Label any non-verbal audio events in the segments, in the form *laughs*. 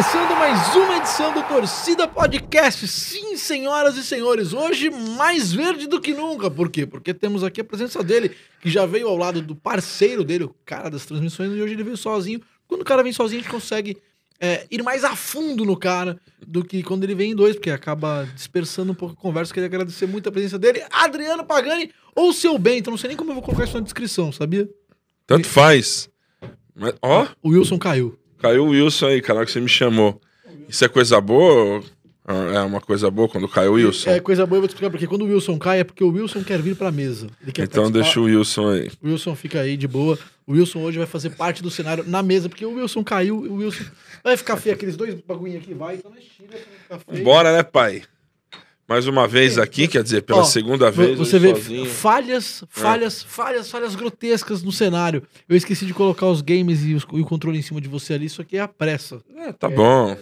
começando mais uma edição do Torcida Podcast. Sim, senhoras e senhores, hoje mais verde do que nunca. Por quê? Porque temos aqui a presença dele, que já veio ao lado do parceiro dele, o cara das transmissões, e hoje ele veio sozinho. Quando o cara vem sozinho, a gente consegue é, ir mais a fundo no cara do que quando ele vem em dois, porque acaba dispersando um pouco a conversa. Queria agradecer muito a presença dele, Adriano Pagani ou seu Bento. Não sei nem como eu vou colocar isso na descrição, sabia? Tanto faz. Mas, ó, O Wilson caiu. Caiu o Wilson aí, cara, que você me chamou. Isso é coisa boa? ou É uma coisa boa quando caiu o Wilson? É coisa boa, eu vou te explicar porque quando o Wilson cai é porque o Wilson quer vir pra mesa. Ele quer então participar. deixa o Wilson aí. O Wilson fica aí de boa. O Wilson hoje vai fazer parte do cenário na mesa, porque o Wilson caiu, o Wilson vai ficar feio aqueles dois bagulhinhos aqui, vai, então nós tira pra não ficar feio. Bora, né, pai? Mais uma vez aqui, quer dizer, pela Ó, segunda vez. Você vê sozinho. É. falhas, falhas, falhas, falhas grotescas no cenário. Eu esqueci de colocar os games e, os- e o controle em cima de você ali, isso aqui é a pressa. É, tá bom.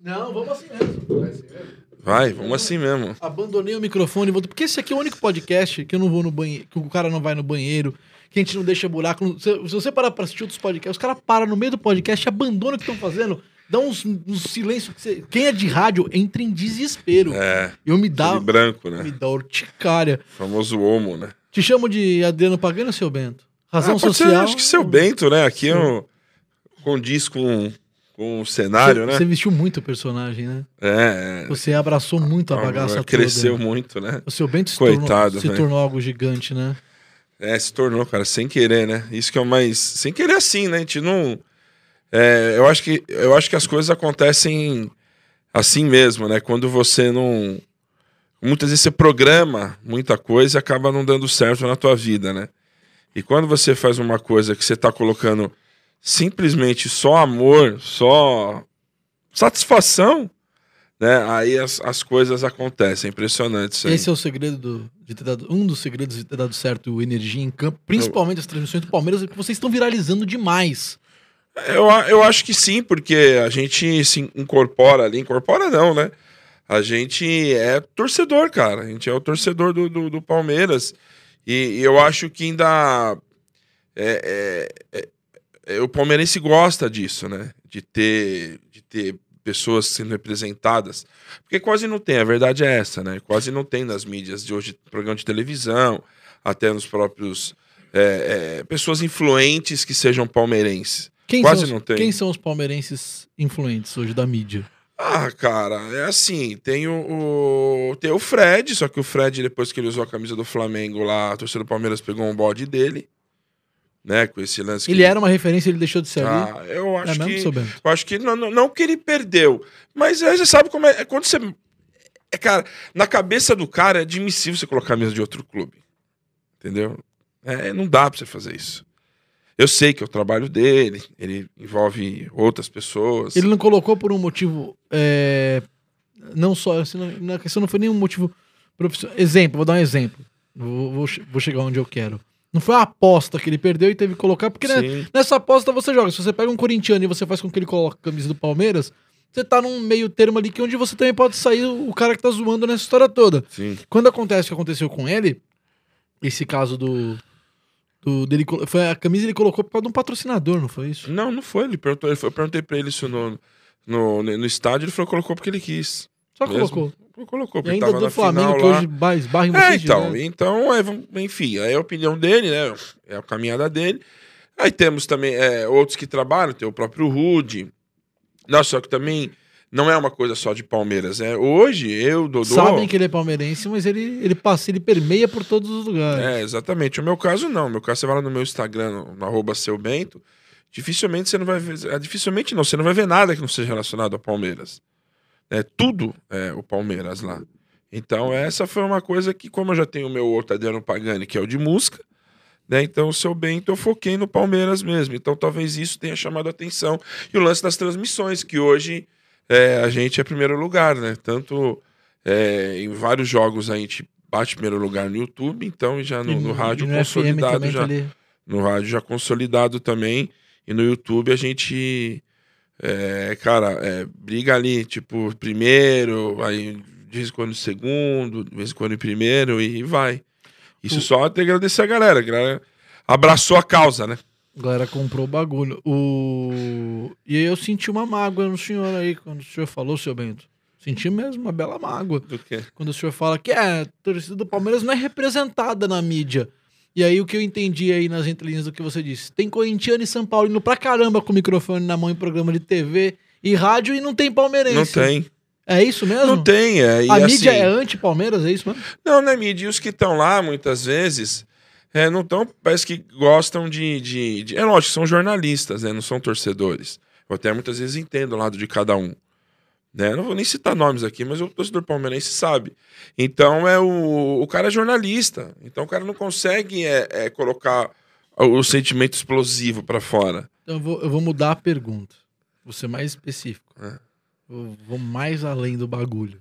Não, vamos assim mesmo. Vai, vamos assim mesmo. Abandonei o microfone e voltei. Porque esse aqui é o único podcast que eu não vou no banheiro, que o cara não vai no banheiro, que a gente não deixa buraco. Se, se você parar pra assistir outros podcasts, os caras param no meio do podcast, abandonam o que estão fazendo, dá uns, uns silêncio. que você- Quem é de rádio entra em desespero. É, Eu me dá, branco, me né? dá urticária. Famoso homo, né? Te chamo de Adriano Pagano, seu Bento? Razão Ah, pode ser, social. acho que seu Bento, né? Aqui eu condiz com, com o cenário, você, né? Você vestiu muito o personagem, né? É, é. Você abraçou muito a Ah, bagaça Cresceu toda. muito, né? O seu Bento se, Coitado, tornou, se velho. tornou algo gigante, né? É, se tornou, cara, sem querer, né? Isso que é o mais. Sem querer assim, né? A gente não. É, eu, acho que, eu acho que as coisas acontecem assim mesmo, né? Quando você não. Muitas vezes você programa muita coisa e acaba não dando certo na tua vida, né? E quando você faz uma coisa que você tá colocando simplesmente só amor, só satisfação, né? Aí as, as coisas acontecem. Impressionante isso aí. Esse é o segredo do- de ter dado. Um dos segredos de ter dado certo energia em campo, principalmente as transmissões do Palmeiras, é que vocês estão viralizando demais. Eu, eu acho que sim, porque a gente se incorpora ali, incorpora não, né? A gente é torcedor, cara. A gente é o torcedor do, do, do Palmeiras. E, e eu acho que ainda. é- é- é- é, o palmeirense gosta disso, né? De ter, de ter pessoas sendo representadas. Porque quase não tem, a verdade é essa, né? Quase não tem nas mídias de hoje, programa de televisão, até nos próprios. é, é, pessoas influentes que sejam palmeirenses. Quem Quase são os, não tem. Quem são os palmeirenses influentes hoje da mídia? Ah, cara, é assim, tem o, o- tem o Fred, só que o Fred, depois que ele usou a camisa do Flamengo lá, a torcida do Palmeiras pegou um bode dele, né, com esse lance. que Ele era uma referência, ele deixou de ser ali. Ah, eu É acho mesmo, que... Eu acho que não, não, não que ele perdeu, mas aí você sabe como é, é quando você... É, cara, na cabeça do cara é admissível você colocar a mesa de outro clube, entendeu? É, não dá pra você fazer isso. Eu sei que é o trabalho dele, ele envolve outras pessoas. Ele não colocou por um motivo. é, não só. Assim, não- na questão não foi nenhum motivo profissional. Exemplo, vou dar um exemplo. Vou, vou, vou chegar onde eu quero. Não foi a aposta que ele perdeu e teve que colocar, porque né, nessa aposta você joga. Se você pega um corintiano e você faz com que ele coloque a camisa do Palmeiras, você tá num meio termo ali que onde você também pode sair o cara que tá zoando nessa história toda. Sim. Quando acontece o que aconteceu com ele, esse caso do. Do dele, foi a camisa ele colocou por causa de um patrocinador, não foi isso? Não, não foi. Ele perguntou, ele foi, eu perguntei pra ele isso no, no, no estádio, ele falou colocou porque ele quis. Só mesmo. colocou. Colocou, E porque ainda tava do Flamengo, que hoje ba- esbarra em É, vocês então, direto. então é, enfim, aí é a opinião dele, né? É a caminhada dele. Aí temos também é, outros que trabalham, tem o próprio Rude. Não, só que também não é uma coisa só de Palmeiras, é Hoje, eu, Dodô... Sabem que ele é palmeirense, mas ele, ele passa, ele permeia por todos os lugares. É, exatamente. O meu caso, não. O meu caso, você vai lá no meu Instagram, no, no arroba seu Bento, dificilmente você não vai ver. ah, Dificilmente não, você não vai ver nada que não seja relacionado ao Palmeiras. É tudo é o Palmeiras lá. Então, essa foi uma coisa que, como eu já tenho o meu outro Adriano Pagani, que é o de música, né? Então, o seu Bento eu foquei no Palmeiras mesmo. Então, talvez isso tenha chamado a atenção. E o lance das transmissões, que hoje é, a gente é primeiro lugar, né? Tanto é, em vários jogos a gente bate primeiro lugar no YouTube, então e já no, E no rádio e no consolidado já. ele- No rádio já consolidado também. E no YouTube a gente, é, cara, é, briga ali, tipo, primeiro, aí de vez em quando segundo, de vez em quando em primeiro e vai. Isso O- só tem que agradecer a galera. A galera abraçou a causa, né? A galera comprou o bagulho. O... E aí eu senti uma mágoa no senhor aí, quando o senhor falou, seu Bento. Senti mesmo uma bela mágoa. Do quê? Quando o senhor fala que é, a torcida do Palmeiras não é representada na mídia. E aí o que eu entendi aí nas entrelinhas do que você disse. Tem corintiano e São Paulino pra caramba com o microfone na mão em programa de TV e rádio e não tem palmeirense. Não tem. É isso mesmo? Não tem. É, e A assim, mídia é anti-Palmeiras, é isso mesmo? Não, não é mídia. E os que estão lá, muitas vezes, é, não estão. Parece que gostam de, de, de- É lógico, são jornalistas, né? Não são torcedores. Eu até muitas vezes entendo o lado de cada um. Né? Não vou nem citar nomes aqui, mas o torcedor palmeirense sabe. Então é o, o cara é jornalista. Então o cara não consegue é, é, colocar o, o sentimento explosivo pra fora. Então eu vou, eu vou mudar a pergunta. Vou ser mais específico. É. Eu vou mais além do bagulho.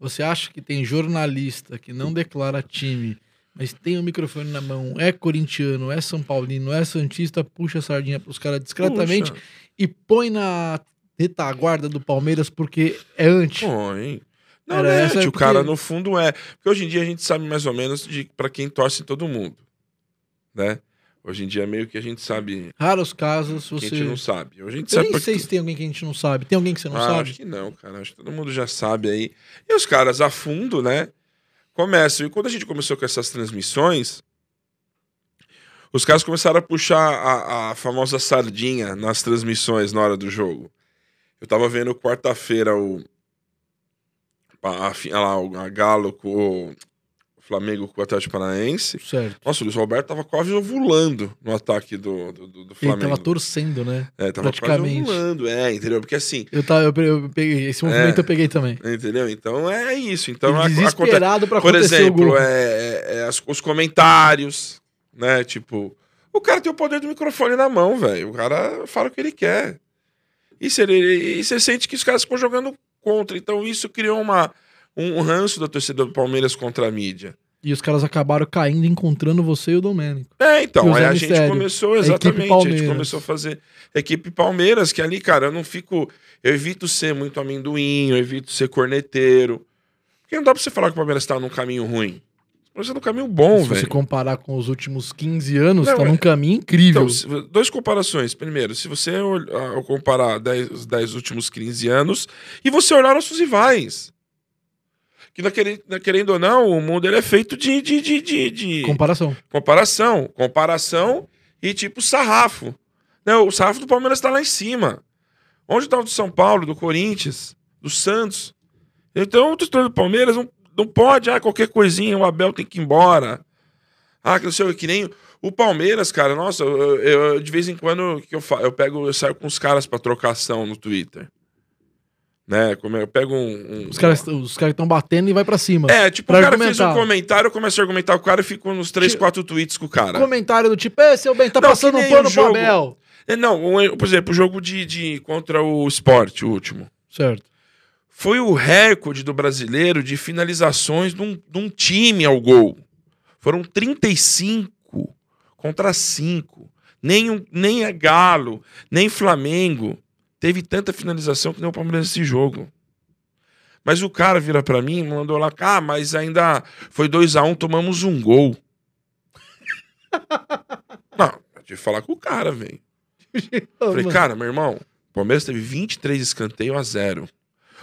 Você acha que tem jornalista que não declara time, mas tem o microfone na mão, é corintiano, é São Paulino, é Santista, puxa a sardinha pros caras discretamente Puxa, e põe na retaguarda do Palmeiras porque é anti? põe. Não, Era né? essa, o porque- cara no fundo é. Porque hoje em dia a gente sabe mais ou menos de para quem torce todo mundo. Né? Hoje em dia meio que a gente sabe Raros casos você. a gente não sabe. Hoje a gente Eu sabe nem sei se tem alguém que a gente não sabe. Tem alguém que você não ah, sabe? Acho que não, cara. Acho que todo mundo já sabe aí. E os caras a fundo, né? Começam. E quando a gente começou com essas transmissões, os caras começaram a puxar a, a famosa sardinha nas transmissões na hora do jogo. Eu tava vendo quarta-feira o. A, a, a Galo com Flamengo com o Atlético Paranaense. Certo. Nossa, o Luiz Roberto tava quase ovulando no ataque do, do, do- do Ele Flamengo. tava torcendo, né? É, tava quase praticamente. ovulando, é, entendeu? Porque assim, Eu, tava, eu, eu peguei. Esse movimento É. eu peguei também. Entendeu? Então é isso. Então Ele acontece. desesperado pra Por exemplo, é, é- é as- os comentários, né? Tipo, o cara tem o poder do microfone na mão, velho. O cara fala o que ele quer. E você, e você sente que os caras ficam jogando contra. Então isso criou uma, um ranço da torcida do Palmeiras contra a mídia. E os caras acabaram caindo encontrando você e o Domênico. É, então, aí a gente começou, A exatamente, a, gente Palmeiras. começou a fazer equipe Palmeiras, que ali, cara, eu não fico, eu evito ser muito amendoim, eu evito ser corneteiro, porque não dá pra você falar que o Palmeiras tá num caminho ruim. O Palmeiras tá num caminho bom, Se você velho. comparar com os últimos 15 anos, Não, tá é- num caminho incrível. Então, dois comparações. Primeiro, se você ah, comparar os 10 últimos 15 anos e você olhar nossos rivais. Que não querendo, não ou não, o mundo ele é feito de, de, de, de, de- Comparação. comparação. Comparação e tipo sarrafo. Né, o sarrafo do Palmeiras tá lá em cima. Onde tá o do São Paulo, do Corinthians, do Santos? Então o torcedor do Palmeiras não, não pode, ah, qualquer coisinha, o Abel tem que ir embora. Ah, que não sei o que, nem o Palmeiras, cara, nossa, eu, eu- de vez em quando que eu, eu pego, eu saio com os caras pra trocação no Twitter. Né? Como eu pego um. um- Os caras os caras estão batendo e vai pra cima. É, tipo, pra o cara fez um argumentar. comentário, eu começo a argumentar com o cara e fico nos três, Tipo, quatro tweets com o cara. Comentário do tipo, Ê, seu bem, tá Não, passando um pano o pro jogo. Abel. É, não, um- por exemplo, o jogo de, de contra o Sport, o último. Certo. Foi o recorde do brasileiro de finalizações de um, de um time ao gol. Foram 35 contra 5. Nem, um, nem a Galo, nem Flamengo teve tanta finalização que nem o Palmeiras nesse jogo. Mas o cara vira pra mim e mandou lá, ah, mas ainda foi 2 a 1 tomamos um gol. *laughs* Não, eu tive que falar com o cara, velho. *laughs* Falei, cara, meu irmão, o Palmeiras teve 23 escanteio a zero.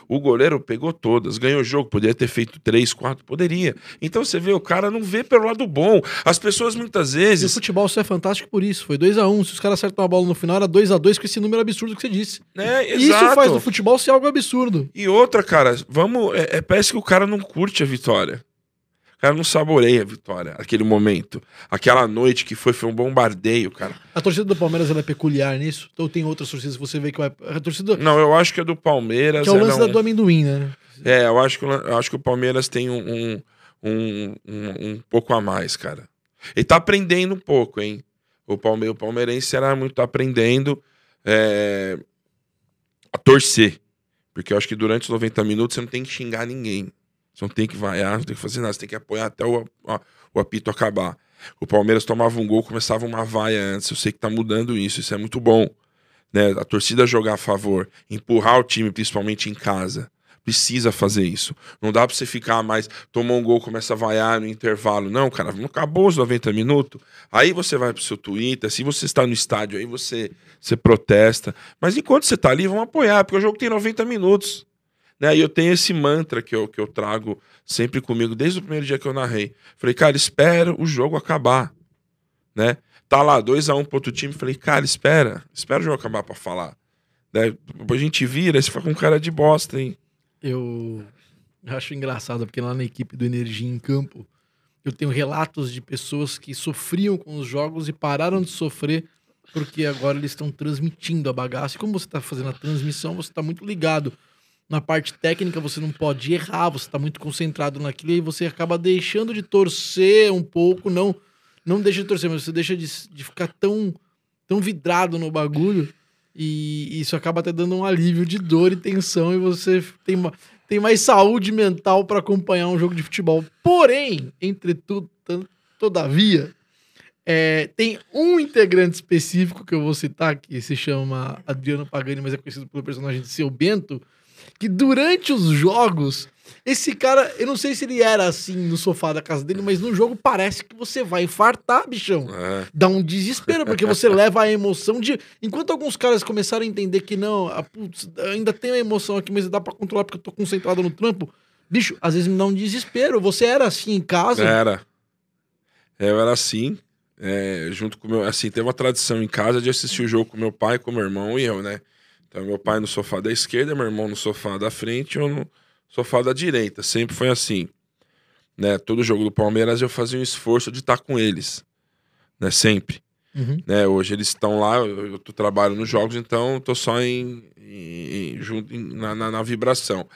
O goleiro pegou todas, ganhou o jogo, poderia ter feito 3, 4, poderia. Então você vê, o cara não vê pelo lado bom. As pessoas muitas E o vezes. futebol só é fantástico por isso. Foi 2x1. Se os caras acertam a bola no final, era 2x2 com esse número absurdo que você disse. Né, Isso exato. faz do futebol ser algo absurdo. E outra, cara, vamos. É, é- parece que o cara não curte a vitória. O cara não saboreia a vitória, aquele momento. Aquela noite que foi, foi um bombardeio, cara. A torcida do Palmeiras é peculiar nisso? Ou tem outras torcidas que você vê que vai. A torcida. Não, eu acho que é do Palmeiras. Que é o lance ela da do amendoim, né? É, eu acho que, eu acho que o Palmeiras tem um, um, um, um- um pouco a mais, cara. Ele tá aprendendo um pouco, hein? O, Palme, o palmeirense era muito tá aprendendo é, a torcer. Porque eu acho que durante os 90 minutos você não tem que xingar ninguém. Você não tem que vaiar, não tem que fazer nada. Você tem que apoiar até o, o apito acabar. O Palmeiras tomava um gol, começava uma vaia antes. Eu sei que tá mudando isso, isso é muito bom. Né? A torcida jogar a favor, empurrar o time, principalmente em casa. precisa fazer isso. Não dá pra você ficar mais, tomou um gol, começa a vaiar no intervalo. Não, cara, acabou os 90 minutos. Aí você vai pro seu Twitter, se você está no estádio, aí você, você protesta. Mas enquanto você tá ali, vamos apoiar, porque o jogo tem 90 minutos. Né? E eu tenho esse mantra que eu, que eu trago sempre comigo desde o primeiro dia que eu narrei. Falei, cara, espera o jogo acabar. Né? Tá lá, 2 a 1 um pro outro time. Falei, cara, espera, espera o jogo acabar pra falar. Né? Depois a gente vira, você fica com cara de bosta, hein? Eu acho engraçado, porque lá na equipe do Energia em Campo, eu tenho relatos de pessoas que sofriam com os jogos e pararam de sofrer porque agora eles estão transmitindo a bagaça. E como você está fazendo a transmissão, você está muito ligado na parte técnica, você não pode errar, você está muito concentrado naquilo e você acaba deixando de torcer um pouco, não não deixa de torcer, mas você deixa de, de ficar tão, tão vidrado no bagulho e isso acaba até dando um alívio de dor e tensão e você tem, tem mais saúde mental para acompanhar um jogo de futebol. Porém, entretudo, todavia, é, tem um integrante específico que eu vou citar, que se chama Adriano Pagani, mas é conhecido pelo personagem de Seu Bento, que durante os jogos, esse cara, eu não sei se ele era assim no sofá da casa dele, mas no jogo parece que você vai infartar, bichão. É. Dá um desespero, porque você *laughs* leva a emoção de. Enquanto alguns caras começaram a entender que não, a, putz, ainda tem a emoção aqui, mas dá pra controlar porque eu tô concentrado no trampo. Bicho, às vezes me dá um desespero. Você era assim em casa? Era. Eu era assim. É, junto com meu. Assim, tem uma tradição em casa de assistir o jogo com meu pai, com meu irmão e eu, né? Então, meu pai no sofá da esquerda, meu irmão no sofá da frente eu no sofá da direita. Sempre foi assim. Né? Todo jogo do Palmeiras eu fazia um esforço de estar com eles. Né? Sempre. Uhum. Né? Hoje eles estão lá, eu, eu trabalho nos jogos, então tô só em, em, em, na, na, na, vibração.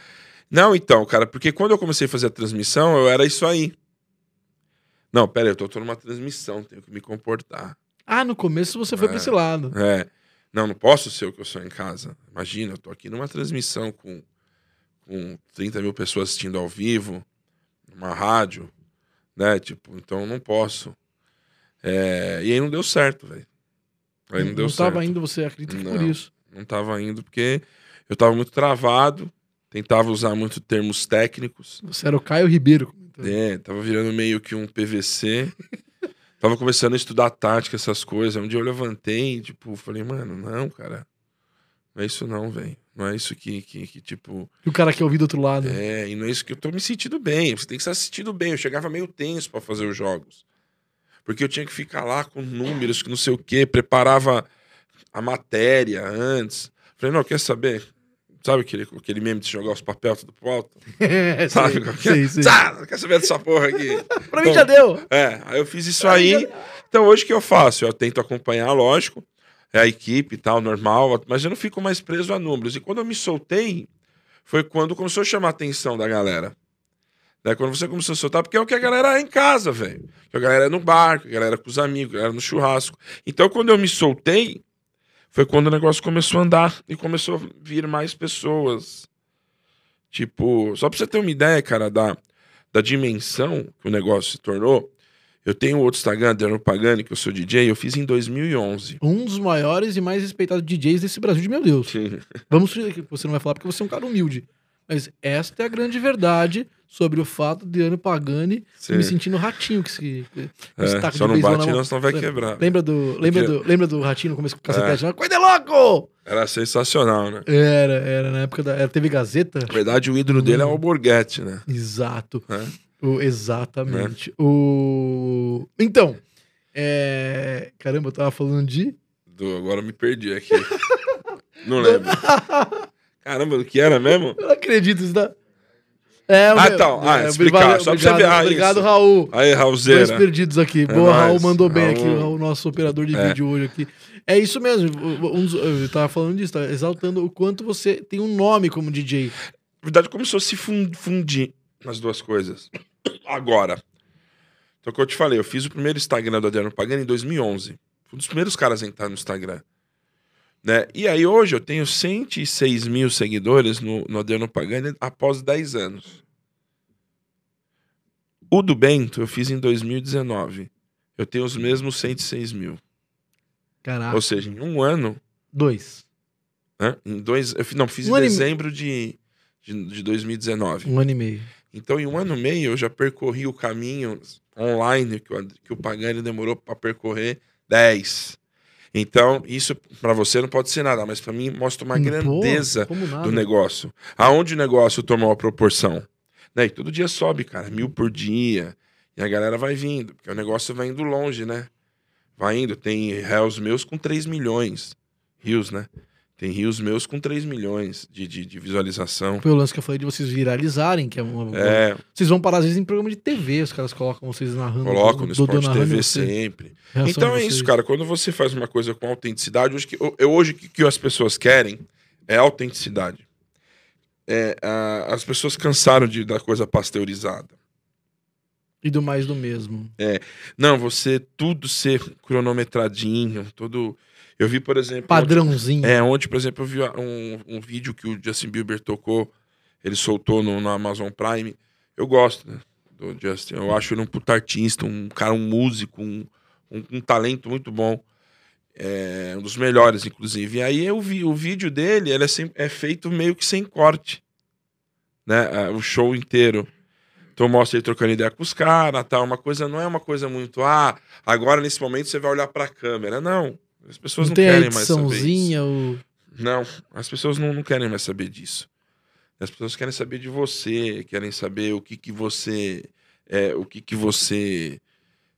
Não, então, cara, porque quando eu comecei a fazer a transmissão, eu era isso aí. Não, pera aí, eu tô, tô numa transmissão, tenho que me comportar. Ah, no começo você foi é, pra esse lado. É. Não, não posso ser o que eu sou em casa. Imagina, eu tô aqui numa transmissão com, com 30 mil pessoas assistindo ao vivo, numa rádio, né? Tipo, então não posso. É... E aí não deu certo, velho. Aí não, não deu certo. Não tava indo, você acredita não, por isso? Não tava indo porque eu tava muito travado, tentava usar muito termos técnicos. Você era o Caio Ribeiro. É, tava virando meio que um PVC. *laughs* Tava começando a estudar tática, essas coisas. Um dia eu levantei tipo, falei, mano, não, cara. Não é isso não, velho. Não é isso que, que, que, tipo. E o cara quer ouvir do outro lado. É, e não é isso que eu tô me sentindo bem. Você tem que estar sentindo bem. Eu chegava meio tenso para fazer os jogos. Porque eu tinha que ficar lá com números, que não sei o quê, preparava a matéria antes. Falei, não, quer saber? Sabe aquele, aquele meme de jogar os papéis tudo pro alto? *laughs* É, Sabe? Sim, sim, sim. Ah, quer saber dessa porra aqui? *laughs* pra mim já deu. É, aí eu fiz isso pra aí. Então hoje o que eu faço? Eu tento acompanhar, lógico, é a equipe e tal, normal, mas eu não fico mais preso a números. E quando eu me soltei, foi quando começou a chamar a atenção da galera. Né? Quando você começou a soltar, porque é o que a galera é em casa, velho. A galera é no bar, a galera é com os amigos, a galera é no churrasco. Então quando eu me soltei, foi quando o negócio começou a andar e começou a vir mais pessoas. Tipo, só pra você ter uma ideia, cara, da, da dimensão que o negócio se tornou. Eu tenho outro Instagram, Adriano Pagani, que eu sou DJ, eu fiz em 2011. Um dos maiores e mais respeitados DJs desse Brasil de meu Deus. Sim. Vamos que você não vai falar porque você é um cara humilde. Mas esta é a grande verdade sobre o fato de Ano Pagani Sim. me sentindo ratinho que se que é, só não bate não, senão vai quebrar. Lembra do, lembra do, lembra do ratinho no começo com o cacetete? É. Coisa louco! Era sensacional, né? Era, era na época da era, teve Gazeta. Na verdade, o ídolo hum. dele é o Borghetti, né? Exato. É. O, exatamente. É. O então, é... caramba, eu tava falando de do, agora me perdi aqui. não lembro. *laughs* Caramba, o que era mesmo? Eu não acredito, isso dá. É, ah, então. Ah, é, explicar. Só pra você ver. Ah, obrigado, isso. Raul. Aí, Raulzeira. Dois perdidos aqui. É Boa, Raul mandou bem Raul. aqui, o nosso operador de é. vídeo hoje aqui. É isso mesmo. Eu tava falando disso, tá exaltando o quanto você tem um nome como DJ. Na verdade, começou a se fundir nas duas coisas. Agora. Então, o que eu te falei, eu fiz o primeiro Instagram do Adriano Pagani em 2011. Fui um dos primeiros caras a entrar no Instagram. Né? E aí hoje eu tenho 106 mil seguidores no, no Adriano Pagani após 10 anos. O do Bento eu fiz em 2019. Eu tenho os mesmos 106 mil. Caraca. Ou seja, em um ano. Dois. Né? Em dois. Eu, não, fiz um em dezembro de, de, de 2019. Um ano e meio. Então, em um ano e meio, eu já percorri o caminho online que o, que o Pagani demorou para percorrer 10. Então, isso para você não pode ser nada, mas para mim mostra uma grandeza Pô, do negócio. Aonde o negócio tomou a proporção. Né? E todo dia sobe, cara, mil por dia. E a galera vai vindo, porque o negócio vai indo longe, né? Vai indo. Tem réus meus com 3 milhões. Rios, né? Tem rios meus com 3 milhões de, de, de visualização. Foi o lance que eu falei de vocês viralizarem, que é uma. É, Vocês vão parar às vezes em programa de TV, os caras colocam vocês narrando. colocam no Sport narrando TV você, sempre. Então é isso, cara. Quando você faz uma coisa com autenticidade, hoje que, eu, hoje que, que as pessoas querem é autenticidade. É, a- as pessoas cansaram de, da coisa pasteurizada. E do mais do mesmo. Não, você tudo ser cronometradinho, tudo. Eu vi, por exemplo. Padrãozinho. Ontem, é, ontem, por exemplo, eu vi um, um vídeo que o Justin Bieber tocou, ele soltou no, no Amazon Prime. Eu gosto, né? Do Justin. Eu acho ele um puta artista, um cara, um músico, um, um, um talento muito bom. É, um dos melhores, inclusive. E aí eu vi o vídeo dele, ele é, sem- é feito meio que sem corte. Né? Ah, O show inteiro. Então mostra ele trocando ideia com os caras, tal. Uma coisa não é uma coisa muito. Ah, agora nesse momento você vai olhar pra câmera. Não. As pessoas Não não, querem mais saber isso. ediçãozinha, o. Não, as pessoas não, não querem mais saber disso. As pessoas querem saber de você, querem saber o que que você é, o que que você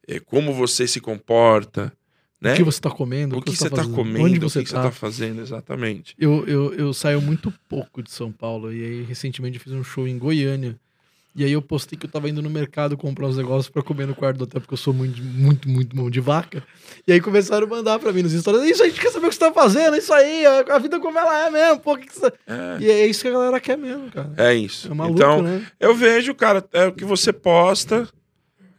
é, como você se comporta, né? O que você tá comendo, O que você tá fazendo, comendo, onde o você que você tá. tá fazendo exatamente. Eu, eu, eu saio muito pouco de São Paulo. E aí, recentemente, eu fiz um show em Goiânia. E aí, eu postei que eu tava indo no mercado comprar uns negócios pra comer no quarto do hotel, porque eu sou muito, muito, muito mão de vaca. E aí, começaram a mandar pra mim nos stories: Isso, a gente quer saber o que você tá fazendo, isso aí, a, vida como ela é mesmo, pô, que, que você. É, E é isso que a galera quer mesmo, cara. é isso. É maluco, então, né? eu vejo, cara, é o que você posta,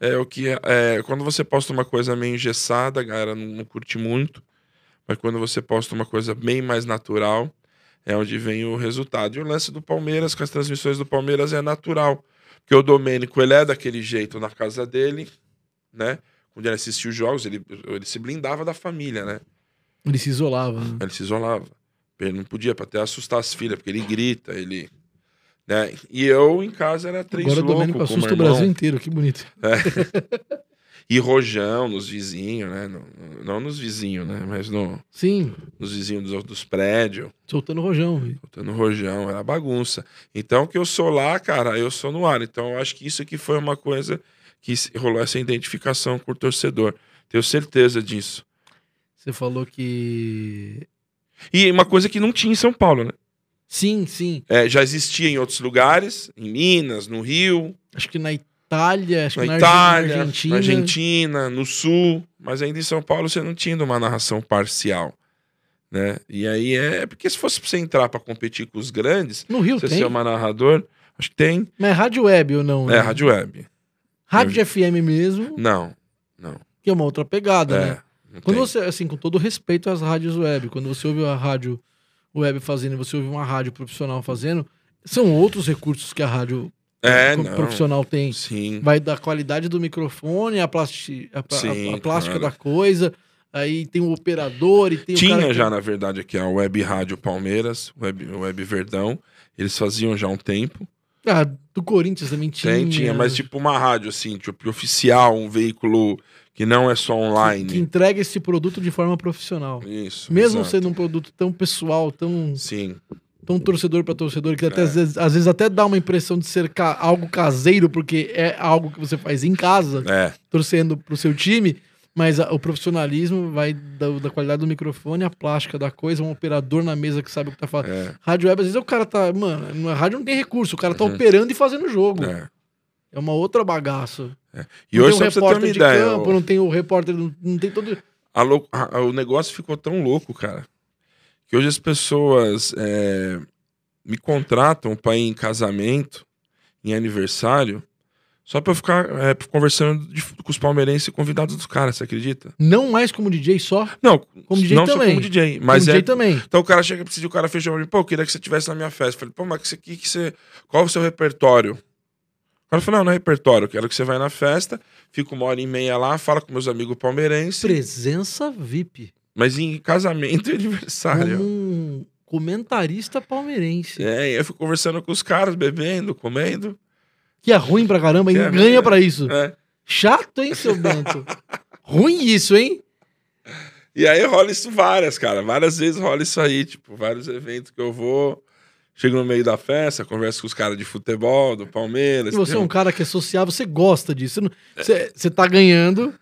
é o que é, quando você posta uma coisa meio engessada, a galera não, não curte muito, mas quando você posta uma coisa bem mais natural, é onde vem o resultado. E o lance do Palmeiras, com as transmissões do Palmeiras, é natural. Porque o Domênico, ele é daquele jeito na casa dele, né? Quando ele assistia os jogos, ele, ele se blindava da família, né? Ele se isolava. né? Ele se isolava. Ele não podia, pra até assustar as filhas, porque ele grita, ele. Né? E eu em casa era três Agora o loucos Domênico com assusta o. Brasil inteiro, que bonito. *laughs* E rojão nos vizinhos, né? No- não nos vizinhos, né? Mas no, Sim, nos vizinhos dos, dos prédios. soltando rojão. velho. Botando rojão, era bagunça. Então, que eu sou lá, cara, eu sou no ar. Então, eu acho que isso aqui foi uma coisa que rolou essa identificação com o torcedor. Tenho certeza disso. Você falou que. E uma coisa que não tinha em São Paulo, né? Sim, sim. É, já existia em outros lugares, em Minas, no Rio, Acho que na Itália, acho na que na Itália, Argentina. na Argentina, no Sul, mas ainda em São Paulo você não tinha uma narração parcial, né? E aí é porque se fosse pra você entrar pra competir com os grandes, No Rio você tem. ser uma narrador, acho que tem, Mas é rádio web ou não? é né? rádio web. Rádio de FM mesmo, Não, que é uma outra pegada, é. né? não Quando tem. você, assim, com todo respeito às rádios web, quando você ouve a rádio web fazendo e você ouve uma rádio profissional fazendo, são outros recursos que a rádio É, co- não. profissional tem. Sim. Vai da qualidade do microfone, a, plasti a, pla- a- Sim, a plástica cara. da coisa, aí tem o operador e tem o Tinha que- já, na verdade, aqui a Web Rádio Palmeiras, Web, Web Verdão. Eles faziam já um tempo. Ah, do Corinthians também tinha. Tem, tinha, mas tipo uma rádio, assim, tipo oficial, um veículo que não é só online. que entrega esse produto de forma profissional. Isso. Mesmo exato. sendo um produto tão pessoal, tão, Sim. Tão torcedor para torcedor, que até, É. às, vezes, às vezes até dá uma impressão de ser ca- algo caseiro, porque é algo que você faz em casa, É. torcendo pro seu time, mas a- o profissionalismo vai da, da qualidade do microfone, a plástica da coisa, um operador na mesa que sabe o que tá falando. É. Rádio web, às vezes o cara tá. Mano, na rádio não tem recurso, o cara tá Uhum. operando e fazendo jogo. é. É uma outra bagaça. E não hoje, tem o uma repórter de ideia, campo, o- não tem o repórter, não, não tem todo. lou- a- o negócio ficou tão louco, cara, que hoje as pessoas é, me contratam pra ir em casamento, em aniversário, só pra eu ficar é, conversando de- com os palmeirenses e convidados dos caras, você acredita? Não mais como DJ só, Não, Como DJ não só também. como DJ, mas como DJ é também. Então o cara chega e precisa, o cara fechou pra mim, pô, eu queria que você estivesse na minha festa. Eu falei, pô, mas que você, que, que você. Qual é o seu repertório? O cara falou, não, não é repertório, eu quero que você vá na festa, fica uma hora e meia lá, fala com meus amigos palmeirenses, Presença VIP. Mas em casamento e aniversário. Como um, Comentarista palmeirense. É, eu fui conversando com os caras, bebendo, comendo. Que é ruim pra caramba e é ganha pra isso. É. Chato, hein, seu Bento? *laughs* ruim isso, hein? E aí rola isso várias, cara. Várias vezes rola isso aí, tipo, vários eventos que eu vou. Chego no meio da festa, converso com os caras de futebol, do Palmeiras. E você é um cara que é social, você gosta disso. Você, não- você, você tá ganhando,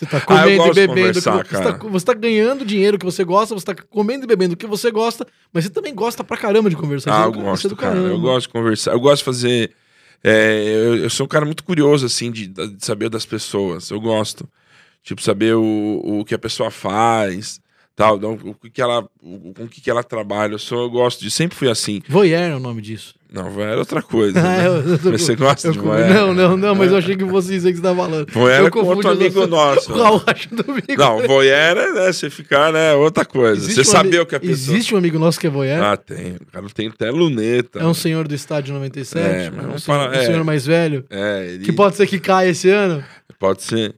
você tá Ah, comendo e gosto de bebendo. você, tá, você tá ganhando dinheiro que você gosta, você tá comendo e bebendo o que você gosta, mas você também gosta pra caramba de conversar. Ah, é eu é gosto, do cara. caramba. Eu gosto de conversar. Eu gosto de fazer. é, eu, eu sou um cara muito curioso, assim, de, de saber das pessoas. Eu gosto. Tipo, saber o, o que a pessoa faz, tal, não, o que, que ela, o, com o que, que ela trabalha. Eu, sou, eu gosto de. Sempre fui assim. Voyeur é o nome disso. Não, era outra coisa. *laughs* Ah, né? eu- eu Mas você gosta eu de voyeur? Não, não, não, mas eu achei que fosse isso aí que você tava falando. Voyeur Eu é com outro amigo os- nosso. Raul acha do amigo. Não, voyeur é né, você ficar, né? Outra coisa. Existe você um saber o que a pessoa. Existe um amigo nosso que é voyeur? Ah, tem. O cara tem até luneta. É um senhor do estádio 97? É, É, mas um, vamos senhor, falar- um é. senhor mais velho? É, ele Que pode ser que caia esse ano? pode ser.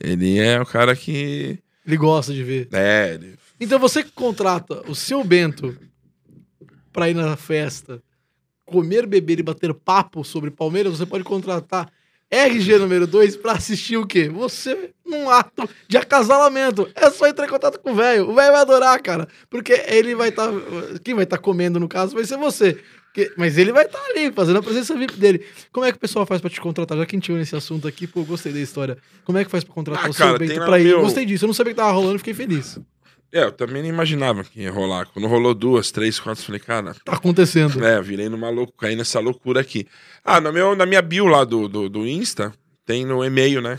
Ele é o cara que. Ele gosta de ver. É, ele. Então você que contrata o seu Bento pra ir na festa, comer, beber e bater papo sobre Palmeiras, você pode contratar RG número 2 pra assistir o quê? Você num ato de acasalamento. É só entrar em contato com o velho. O velho vai adorar, cara. Porque ele vai estar. quem vai estar comendo, no caso, vai ser você. Mas ele vai estar ali, fazendo a presença VIP dele. Como é que o pessoal faz pra te contratar? Já que a gente nesse assunto aqui, pô, gostei da história. Como é que faz pra contratar Ah, o seu cara, Bento pra ir? Eu meu- gostei disso. Eu não sabia que tava rolando, fiquei feliz. É, eu também não imaginava que ia rolar. Quando rolou duas, três, quatro, eu falei, cara, Tá acontecendo. é, virei numa loucura, caí nessa loucura aqui. Ah, no meu, na minha bio lá do, do, do Insta, tem no e-mail, né?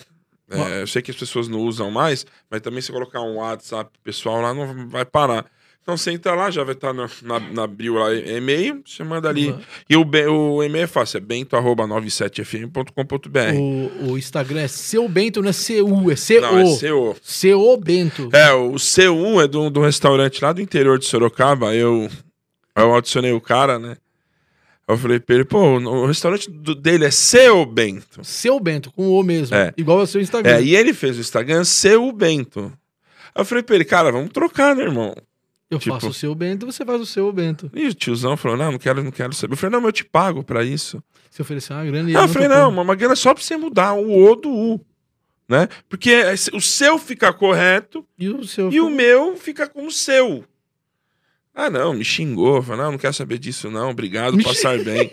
É, eu sei que as pessoas não usam mais, mas também se colocar um WhatsApp pessoal lá, não vai parar. Então você entra lá, já vai estar na, na, na bio lá, e-mail, você manda ali. Uhum. E o, o e-mail é fácil, é bento.97fm.com.br. O, o Instagram é seu Bento, não é CU, é CO. Não, é CO. CO Bento. É, o C1 é do, do restaurante lá do interior de Sorocaba. Eu, eu adicionei o cara, né? Eu falei pra ele, pô, o restaurante do- dele é Seu Bento. Seu Bento, com o mesmo. É. Igual ao seu Instagram. É, e ele fez o Instagram Seu Bento. Aí eu falei pra ele, cara, vamos trocar, né, irmão? Eu tipo- faço o seu Bento, você faz o seu Bento. E o tiozão falou, não, não quero, não quero saber. Eu falei, não, mas eu te pago pra isso. Você ofereceu uma grana e Aí eu falei, não, uma grana só pra você mudar o O do U. Né? Porque o seu fica correto E o seu. E o meu fica como seu. Ah, não, me xingou. Falei, não, não quero saber disso, não. Obrigado, Me passar bem.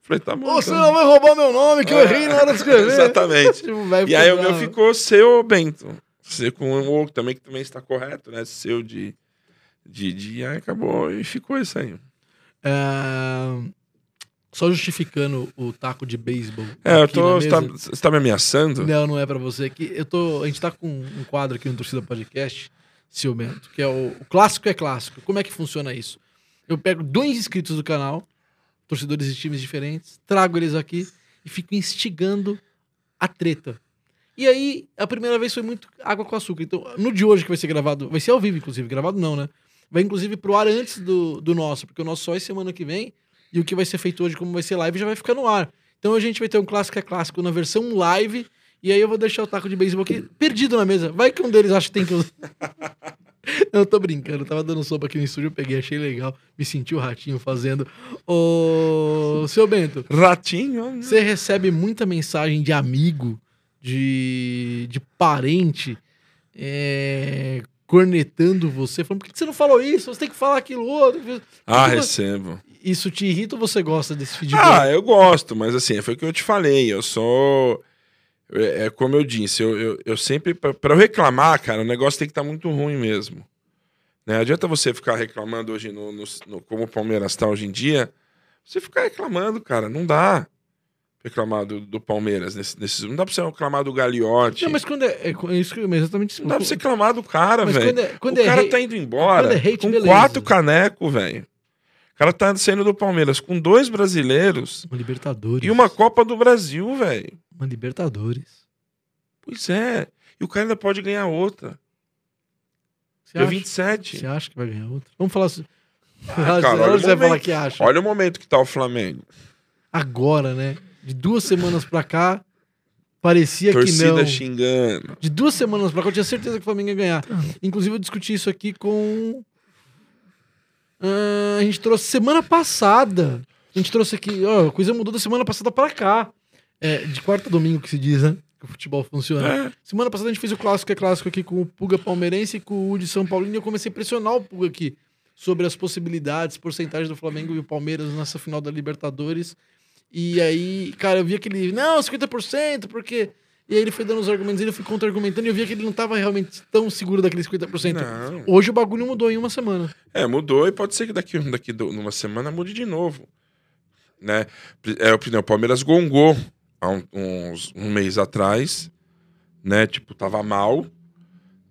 Falei, tá bom. Você não vai roubar meu nome, que eu É. errei na hora de escrever. *laughs* Exatamente. Tipo, E aí o meu ficou seu Bento. Seu com o O também, que também está correto, né? Seu de. De, de aí acabou e ficou isso aí. É, Só justificando o taco de beisebol. É, eu tô. Você tá, você tá me ameaçando? Não, não é pra você. Que eu tô, a gente tá com um quadro aqui no Torcida Podcast, Ciumento, que é o, o clássico é clássico. Como é que funciona isso? Eu pego dois inscritos do canal, torcedores de times diferentes, trago eles aqui e fico instigando a treta. E aí, a primeira vez foi muito água com açúcar. Então, no de hoje que vai ser gravado, vai ser ao vivo, inclusive, gravado não, né? Vai inclusive pro ar antes do, do nosso, porque o nosso só é semana que vem, e o que vai ser feito hoje, como vai ser live, já vai ficar no ar. Então a gente vai ter um clássico é clássico na versão live, e aí eu vou deixar o taco de beisebol aqui perdido na mesa. Vai que um deles acha que tem que usar. *laughs* Eu tô brincando. Eu tava dando sopa aqui no estúdio, eu peguei, achei legal. Me senti o ratinho fazendo. Ô, seu Bento, Ratinho. você recebe muita mensagem de amigo, de, de parente, é, cornetando você, falando, por que você não falou isso? Você tem que falar aquilo outro. Ah, Tipo, recebo. Isso te irrita ou você gosta desse feedback? Ah, eu gosto, mas assim, foi o que eu te falei. Eu sou. É, é como eu disse, eu, eu, eu sempre. Pra eu reclamar, cara, o negócio tem que estar muito ruim mesmo. Não adianta você ficar reclamando hoje no, no- no- como o Palmeiras tá hoje em dia. Você ficar reclamando, cara, não dá. Reclamar do, do Palmeiras nesse, nesse- Não dá pra você reclamar do Gagliotti. Não, mas quando é, é, isso que eu exatamente. Não dá pra você reclamar do cara, velho. é- o é cara hate- tá indo embora é hate, com beleza. quatro canecos, velho. O cara tá saindo do Palmeiras com dois brasileiros Uma Libertadores. e uma Copa do Brasil, velho. Uma Libertadores. Pois é. E o cara ainda pode ganhar outra. Você Dia acha, 27. você acha que vai ganhar outra? Vamos falar assim. cara, *laughs* olha o vai falar momento. que acha. Olha o momento que tá o Flamengo. Agora, né? De duas semanas pra cá, parecia que Torcida não. xingando. De duas semanas pra cá, eu tinha certeza que o Flamengo ia ganhar. Inclusive, eu discuti isso aqui com. Ah, a gente trouxe semana passada. A gente trouxe aqui, ó, a coisa mudou da semana passada pra cá. É, de quarta a domingo que se diz, né? Que o futebol funciona. É. Semana passada a gente fez o clássico é clássico aqui com o Puga Palmeirense e com o de São Paulino e eu comecei a pressionar o Puga aqui sobre as possibilidades, porcentagem do Flamengo e o Palmeiras nessa final da Libertadores. E aí, cara, eu vi aquele, não, 50%, porque e aí ele foi dando os argumentos, ele foi contra-argumentando e eu via que ele não tava realmente tão seguro daqueles 50%. Não. Hoje o bagulho mudou em uma semana. É, mudou e pode ser que daqui, daqui numa semana mude de novo. Né? É, o o Palmeiras gongou há um, uns, um mês atrás, né? Tipo, tava mal.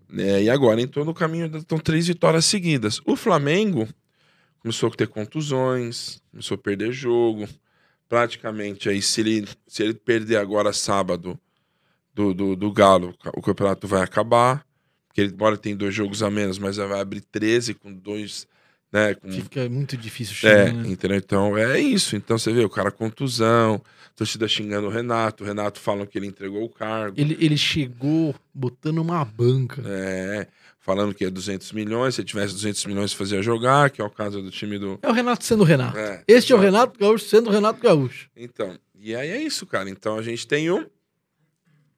Né? E agora entrou no caminho, estão três vitórias seguidas. O Flamengo começou a ter contusões, começou a perder jogo. Praticamente aí, se ele, se ele perder agora sábado do, do, do Galo, o campeonato vai acabar. Porque ele, embora tem dois jogos a menos, mas vai abrir 13 com dois. Né, com, Fica muito difícil é, chegar, né? entendeu? Então é isso. Então você vê o cara contusão, torcida xingando o Renato, o Renato falam que ele entregou o cargo. Ele, ele chegou botando uma banca. É, falando que é 200 milhões, se tivesse 200 milhões fazia jogar, que é o caso do time do. É o Renato sendo o Renato. É, este é o. Renato Gaúcho sendo o Renato Gaúcho. Então, e aí é isso, cara. Então a gente tem um.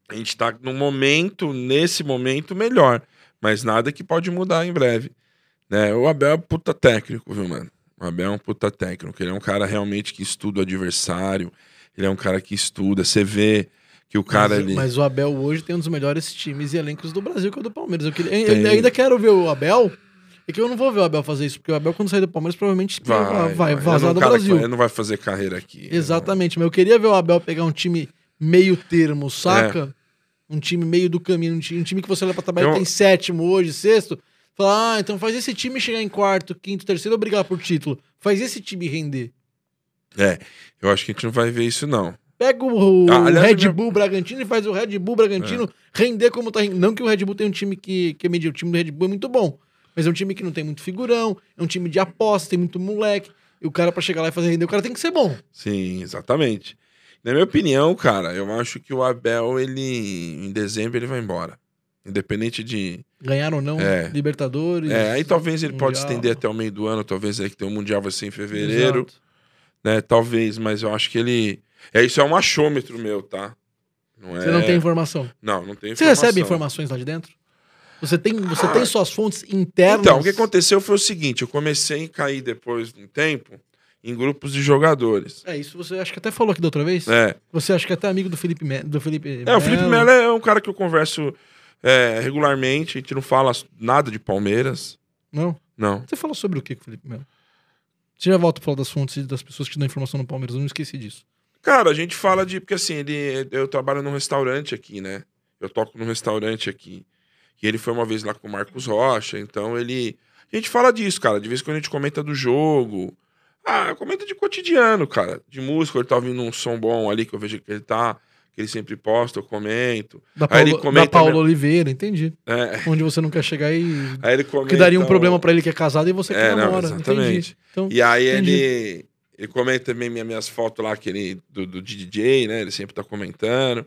A gente tá num momento, nesse momento, melhor. Mas nada que pode mudar em breve. Né? O Abel é um puta técnico, viu, mano? O Abel é um puta técnico. Ele é um cara realmente que estuda o adversário. Ele é um cara que estuda. Você vê que o cara mas, ali. mas o Abel hoje tem um dos melhores times e elencos do Brasil, que é o do Palmeiras. Eu, queria- eu ainda quero ver o Abel. É que eu não vou ver o Abel fazer isso, porque o Abel, quando sair do Palmeiras, provavelmente vai, vai, vazar é um do Brasil. vai- Ele não vai fazer carreira aqui. Exatamente, mas eu queria ver o Abel pegar um time meio termo, saca? É. Um time meio do caminho, um time, um time que você olha pra trabalhar Eu- tem sétimo hoje, sexto. Fala, ah, então faz esse time chegar em quarto, quinto, terceiro brigar por título. Faz esse time render. É, eu acho que a gente não vai ver isso, não. Pega o, Ah, aliás, Red Bull Bragantino e faz o Red Bull Bragantino render como tá rendendo. Não que o Red Bull tenha um time que, que é medido, o time do Red Bull é muito bom. Mas é um time que não tem muito figurão, é um time de aposta, tem muito moleque. E o cara, pra chegar lá e fazer render, o cara tem que ser bom. Sim, exatamente. Na minha opinião, cara, eu acho que o Abel, ele. Em dezembro, ele vai embora. Independente de. Ganhar ou não, É. Libertadores. É, aí talvez ele pode Mundial. estender até o meio do ano, talvez aí que tem o Mundial vai ser em fevereiro, Exato. né? Talvez, mas eu acho que ele. É, isso é um achômetro meu, tá? Não é... Você não tem informação. Não, não tem Você informação. recebe informações lá de dentro? Você tem, você tem suas fontes internas? Então, o que aconteceu foi o seguinte: eu comecei a cair depois de um tempo em grupos de jogadores. É, isso você acho que até falou aqui da outra vez. É, Você acha que é até amigo do Felipe Me- do Felipe é o Felipe Melo é um cara que eu converso é, regularmente, a gente não fala nada de Palmeiras. Não? Não. Você falou sobre o que com o Felipe Melo? Você já volta a falar das fontes e das pessoas que dão informação no Palmeiras, eu não esqueci disso. Cara, a gente fala de. Porque assim, ele, eu trabalho num restaurante aqui, né? Eu toco num restaurante aqui. E ele foi uma vez lá com o Marcos Rocha, então ele. A gente fala disso, cara. De vez em quando a gente comenta do jogo. Ah, comenta de cotidiano, cara. De música, ele tá ouvindo um som bom ali que eu vejo que ele tá. Que ele sempre posta, eu comento. Da Aí ele Paulo, da comenta Paulo mesmo. Oliveira, entendi. É, Onde você não quer chegar e. aí ele comenta. Que daria um problema pra ele que é casado e você que É, não, namora. exatamente. Entendi. Então, E aí Entendi. ele, ele comenta também minha- minhas fotos lá, aquele do, do DJ, né? Ele sempre tá comentando.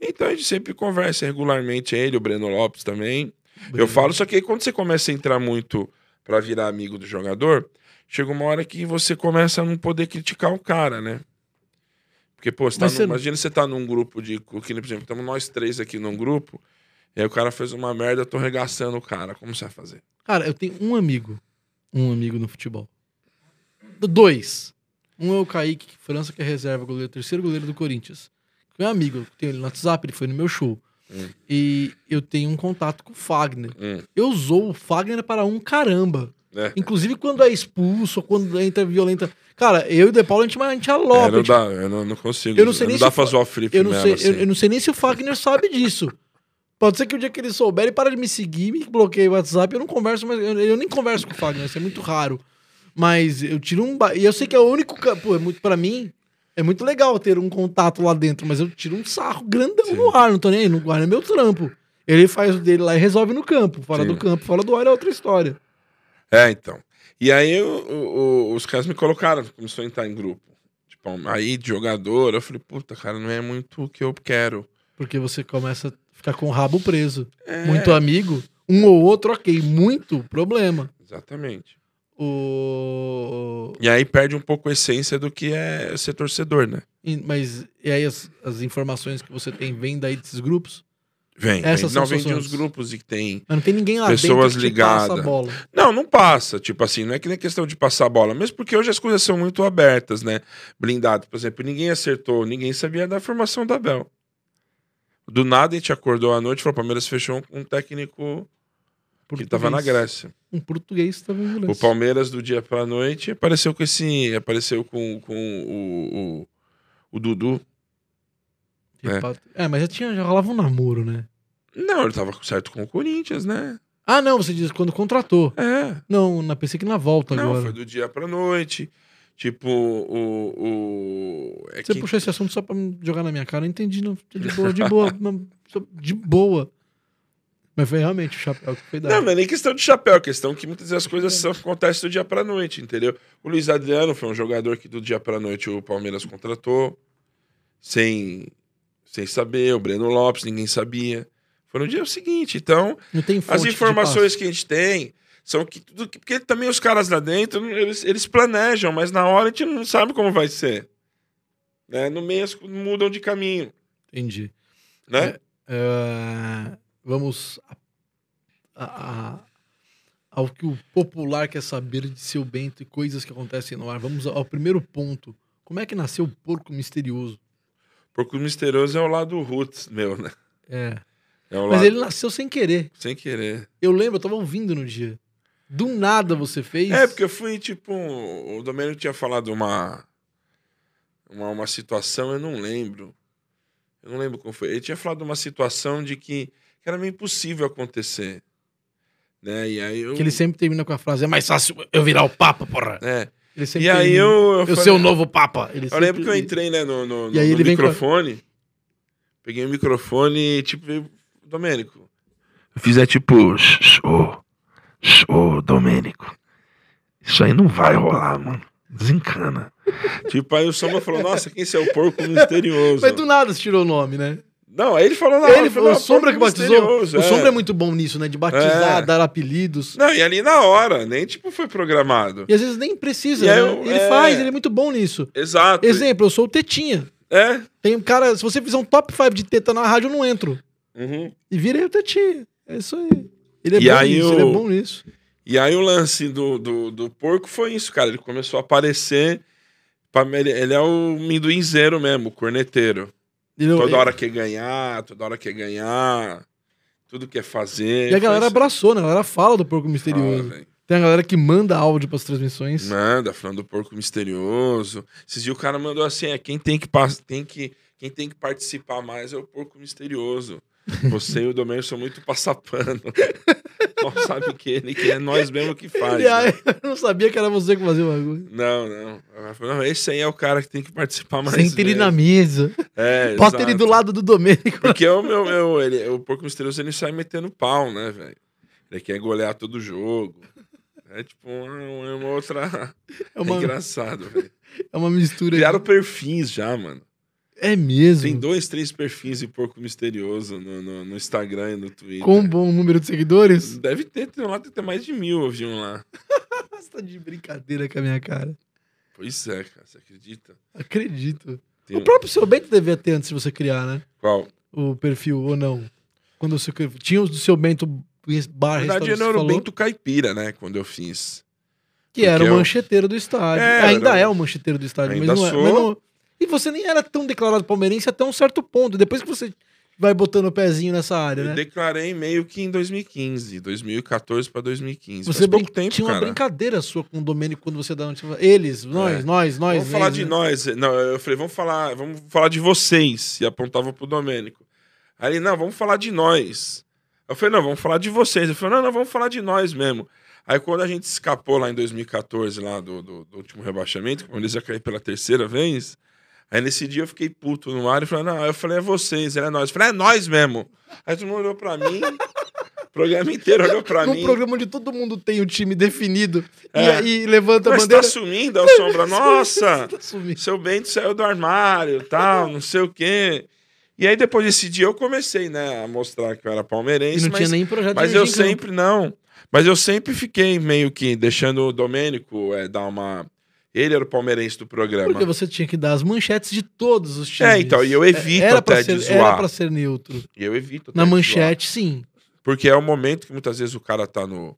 Então a gente sempre conversa regularmente, ele, o Breno Lopes também. Eu falo, só que aí quando você começa a entrar muito pra virar amigo do jogador, chega uma hora que você começa a não poder criticar o cara, né? Porque, pô, você tá Mas num- você- imagina você tá num grupo de. que, Por exemplo, estamos nós três aqui num grupo, e aí o cara fez uma merda, eu tô regaçando o cara. Como você vai fazer? Cara, eu tenho um amigo. Um amigo no futebol. Dois. Um é o Kaique França, que é reserva, goleiro, terceiro goleiro do Corinthians. Que é um amigo, eu tenho ele no WhatsApp, ele foi no meu show. Hum. E eu tenho um contato com o Fagner. Hum, Eu usou o Fagner para um caramba. né? Inclusive quando é expulso, ou quando entra violenta. Cara, eu e o De Paulo, a gente, a gente É, aloca. não dá, eu não, não consigo. Eu não sei nem não dá pra zoar o Felipe eu, não sei, assim. eu, eu não sei nem se o Fagner sabe disso. Pode ser que o dia que ele souber, ele para de me seguir, me bloqueia o WhatsApp, eu não converso, mas eu, eu nem converso com o Fagner, isso é muito raro. Mas eu tiro um. ba- E eu sei que é o único. Pô, é muito, pra mim, é muito legal ter um contato lá dentro, mas eu tiro um sarro grandão Sim. no ar, não tô nem aí, no ar é meu trampo. Ele faz o dele lá e resolve no campo. Fora Sim. do campo, fora do ar é outra história. É, então. E aí o- o- os caras me colocaram, começou a entrar em grupo. Tipo, aí de jogador, eu falei, puta, cara, não é muito o que eu quero. Porque você começa a ficar com o rabo preso. É, Muito amigo, um ou outro, ok. Muito problema. Exatamente. O... E aí perde um pouco a essência do que é ser torcedor, né? e- Mas e aí as, as informações que você tem vêm daí desses grupos? Vem. Essas vem. Não, vem de uns grupos e que tem. Mas não tem ninguém lá Pessoas ligadas. bola. Não, não passa. Tipo assim, não é que nem questão de passar a bola. Mesmo porque hoje as coisas são muito abertas, né? Blindado. Por exemplo, ninguém acertou, ninguém sabia da formação da Bel. Do nada a gente acordou à noite e falou: Palmeiras fechou um, um técnico que tava na. Grécia. Um português estava em O inglês. Palmeiras do dia pra noite apareceu com esse. Apareceu com, com o, o, o Dudu. É. mas já, tinha, já rolava um namoro, né? Não, ele tava certo com o Corinthians, né? Ah, não, você diz quando contratou. É. Não, na pensei que na volta Não, agora. foi do dia pra noite. Tipo, o. o é Você que- puxou esse assunto só pra jogar na minha cara. Eu entendi, não. De boa, de boa. *laughs* não, de boa. Mas foi realmente o chapéu que foi dado. Não, não é nem questão de chapéu, é questão que muitas vezes as coisas são, acontecem do dia pra noite, entendeu? O Luiz Adriano foi um jogador que do dia pra noite o Palmeiras contratou, sem, sem saber, o Breno Lopes, ninguém sabia. Foi no dia seguinte. Então, as informações que a gente tem são que tudo. que- Porque também os caras lá dentro, eles, eles planejam, mas na hora a gente não sabe como vai ser. Né? No meio mudam de caminho. Entendi. Né? É, vamos a- a- ao que o popular quer saber de seu Bento e coisas que acontecem no ar. Vamos ao primeiro ponto. Como é que nasceu o porco misterioso? Porque o misterioso é o lado roots, meu, né? É. É Mas lado ele nasceu sem querer. sem querer. Eu lembro, eu tava ouvindo no dia. Do nada você fez. É, porque eu fui, tipo, o Domênico tinha falado uma, uma, uma situação, eu não lembro. Eu não lembro como foi. Ele tinha falado uma situação de que, que era meio impossível acontecer. Né? E aí eu. Que ele sempre termina com a frase: é mais fácil eu virar o Papa, porra. É. Ele sempre E aí termina, eu. Eu, Eu falei- ser o novo Papa. Ele Eu sempre- lembro que eu entrei, né, no, no, E aí no ele vem com microfone. Peguei o microfone e, tipo, veio, Domênico. Eu fiz é tipo, show, show, Domênico. Isso aí não vai rolar, mano. Desencana. tipo, aí o Samba falou, nossa, quem é o porco misterioso? Mas do nada você tirou o nome, né? Não, aí ele falou, não, ele falei, falou, o "Não, Sombra que batizou. misterioso", O Sombra é muito bom nisso, né? De batizar, É. dar apelidos. Não, e ali na hora, nem tipo foi programado. E às vezes nem precisa, né? eu- Ele é. faz, ele é muito bom nisso. Exato. Exemplo, eu sou o Tetinha. É. Tem um cara, se você fizer um top 5 de teta na rádio, eu não entro. Uhum. E virei o Tetinha. É isso aí. Ele é E bom aí nisso, o- ele é bom nisso. E aí o lance do, do, do porco foi isso, cara. Ele começou a aparecer. pra- Ele, ele é o minduinzeiro mesmo, o corneteiro. Ele- Toda hora quer ganhar, toda hora quer ganhar, tudo quer fazer. E a galera Foi abraçou, né? A galera fala do porco misterioso. Fala. Tem a galera que manda áudio pras transmissões. Manda, falando do porco misterioso. Esses dias o cara mandou assim: é, quem tem que, tem que, quem tem que participar mais é o porco misterioso. Você e o Domênio são muito passapano. *laughs* Não sabe que ele que é nós mesmo que faz. E aí, né? *laughs* eu não sabia que era você que fazia o bagulho. Não, não. Não. Esse aí é o cara que tem que participar mais. Senta ele na mesa. É, Bota exato. ele do lado do Domênico. Porque o meu, meu ele, o porco misterioso ele sai metendo pau, né, velho? Ele quer golear todo jogo. É tipo uma, uma outra. É uma, É *laughs* engraçado, velho. é uma mistura. Criaram perfis já, mano. É mesmo. Tem dois, três perfis de porco misterioso no, no, no Instagram e no Twitter. Com um bom número de seguidores? Deve ter, tem lá, tem mais de mil, eu vi um lá. *laughs* Você tá de brincadeira com a minha cara. Pois é, cara, você acredita? Acredito. Tem O um- próprio seu Bento devia ter antes de você criar, né? Qual? O perfil, ou não? Quando você tinha os do seu Bento bar Na verdade, era o Bento Caipira, né, quando eu fiz. que era porque o eu- mancheteiro do estádio. É, Ainda era- é o mancheteiro do estádio, Ainda mas não é. sou. mas não- E você nem era tão declarado palmeirense até um certo ponto. Depois que você vai botando o pezinho nessa área, Eu né? declarei meio que em 2015, 2014 pra 2015. Você Faz pouco tempo, tinha uma cara. brincadeira sua com o Domênico quando você dá notícia. Eles, nós, É. nós, nós. Vamos falar de né? nós. Não, eu falei, vamos falar, vamos falar de vocês. E apontava pro Domênico. Aí não, vamos falar de nós. Eu falei, não, vamos falar de vocês. Ele falou, não, não, vamos falar de nós mesmo. Aí quando a gente escapou lá em 2014, lá do, do, do último rebaixamento, quando eles ia cair pela terceira vez, aí nesse dia eu fiquei puto no ar e falei, não, eu falei, é vocês, é nós. Eu falei, é nós mesmo. Aí todo mundo olhou pra mim, o programa inteiro olhou pra Num mim. programa onde todo mundo tem o time definido e É. aí levanta a Mas bandeira. *laughs* tá sumindo, é o Sombra. Nossa! Tá sumindo. seu Bento saiu do armário, tal, não sei o quê. E aí, depois desse dia, eu comecei, né, a mostrar que eu era E palmeirense, não mas, tinha nem projeto mas de eu dirigir em campo. sempre não. Mas eu sempre fiquei meio que deixando o Domênico é, dar uma. Ele era o palmeirense do programa. Porque você tinha que dar as manchetes de todos os times. É, então, e eu evito era até ser, de zoar. Era pra ser neutro. E eu evito até Na manchete, sim. Porque é o momento que muitas vezes o cara tá no,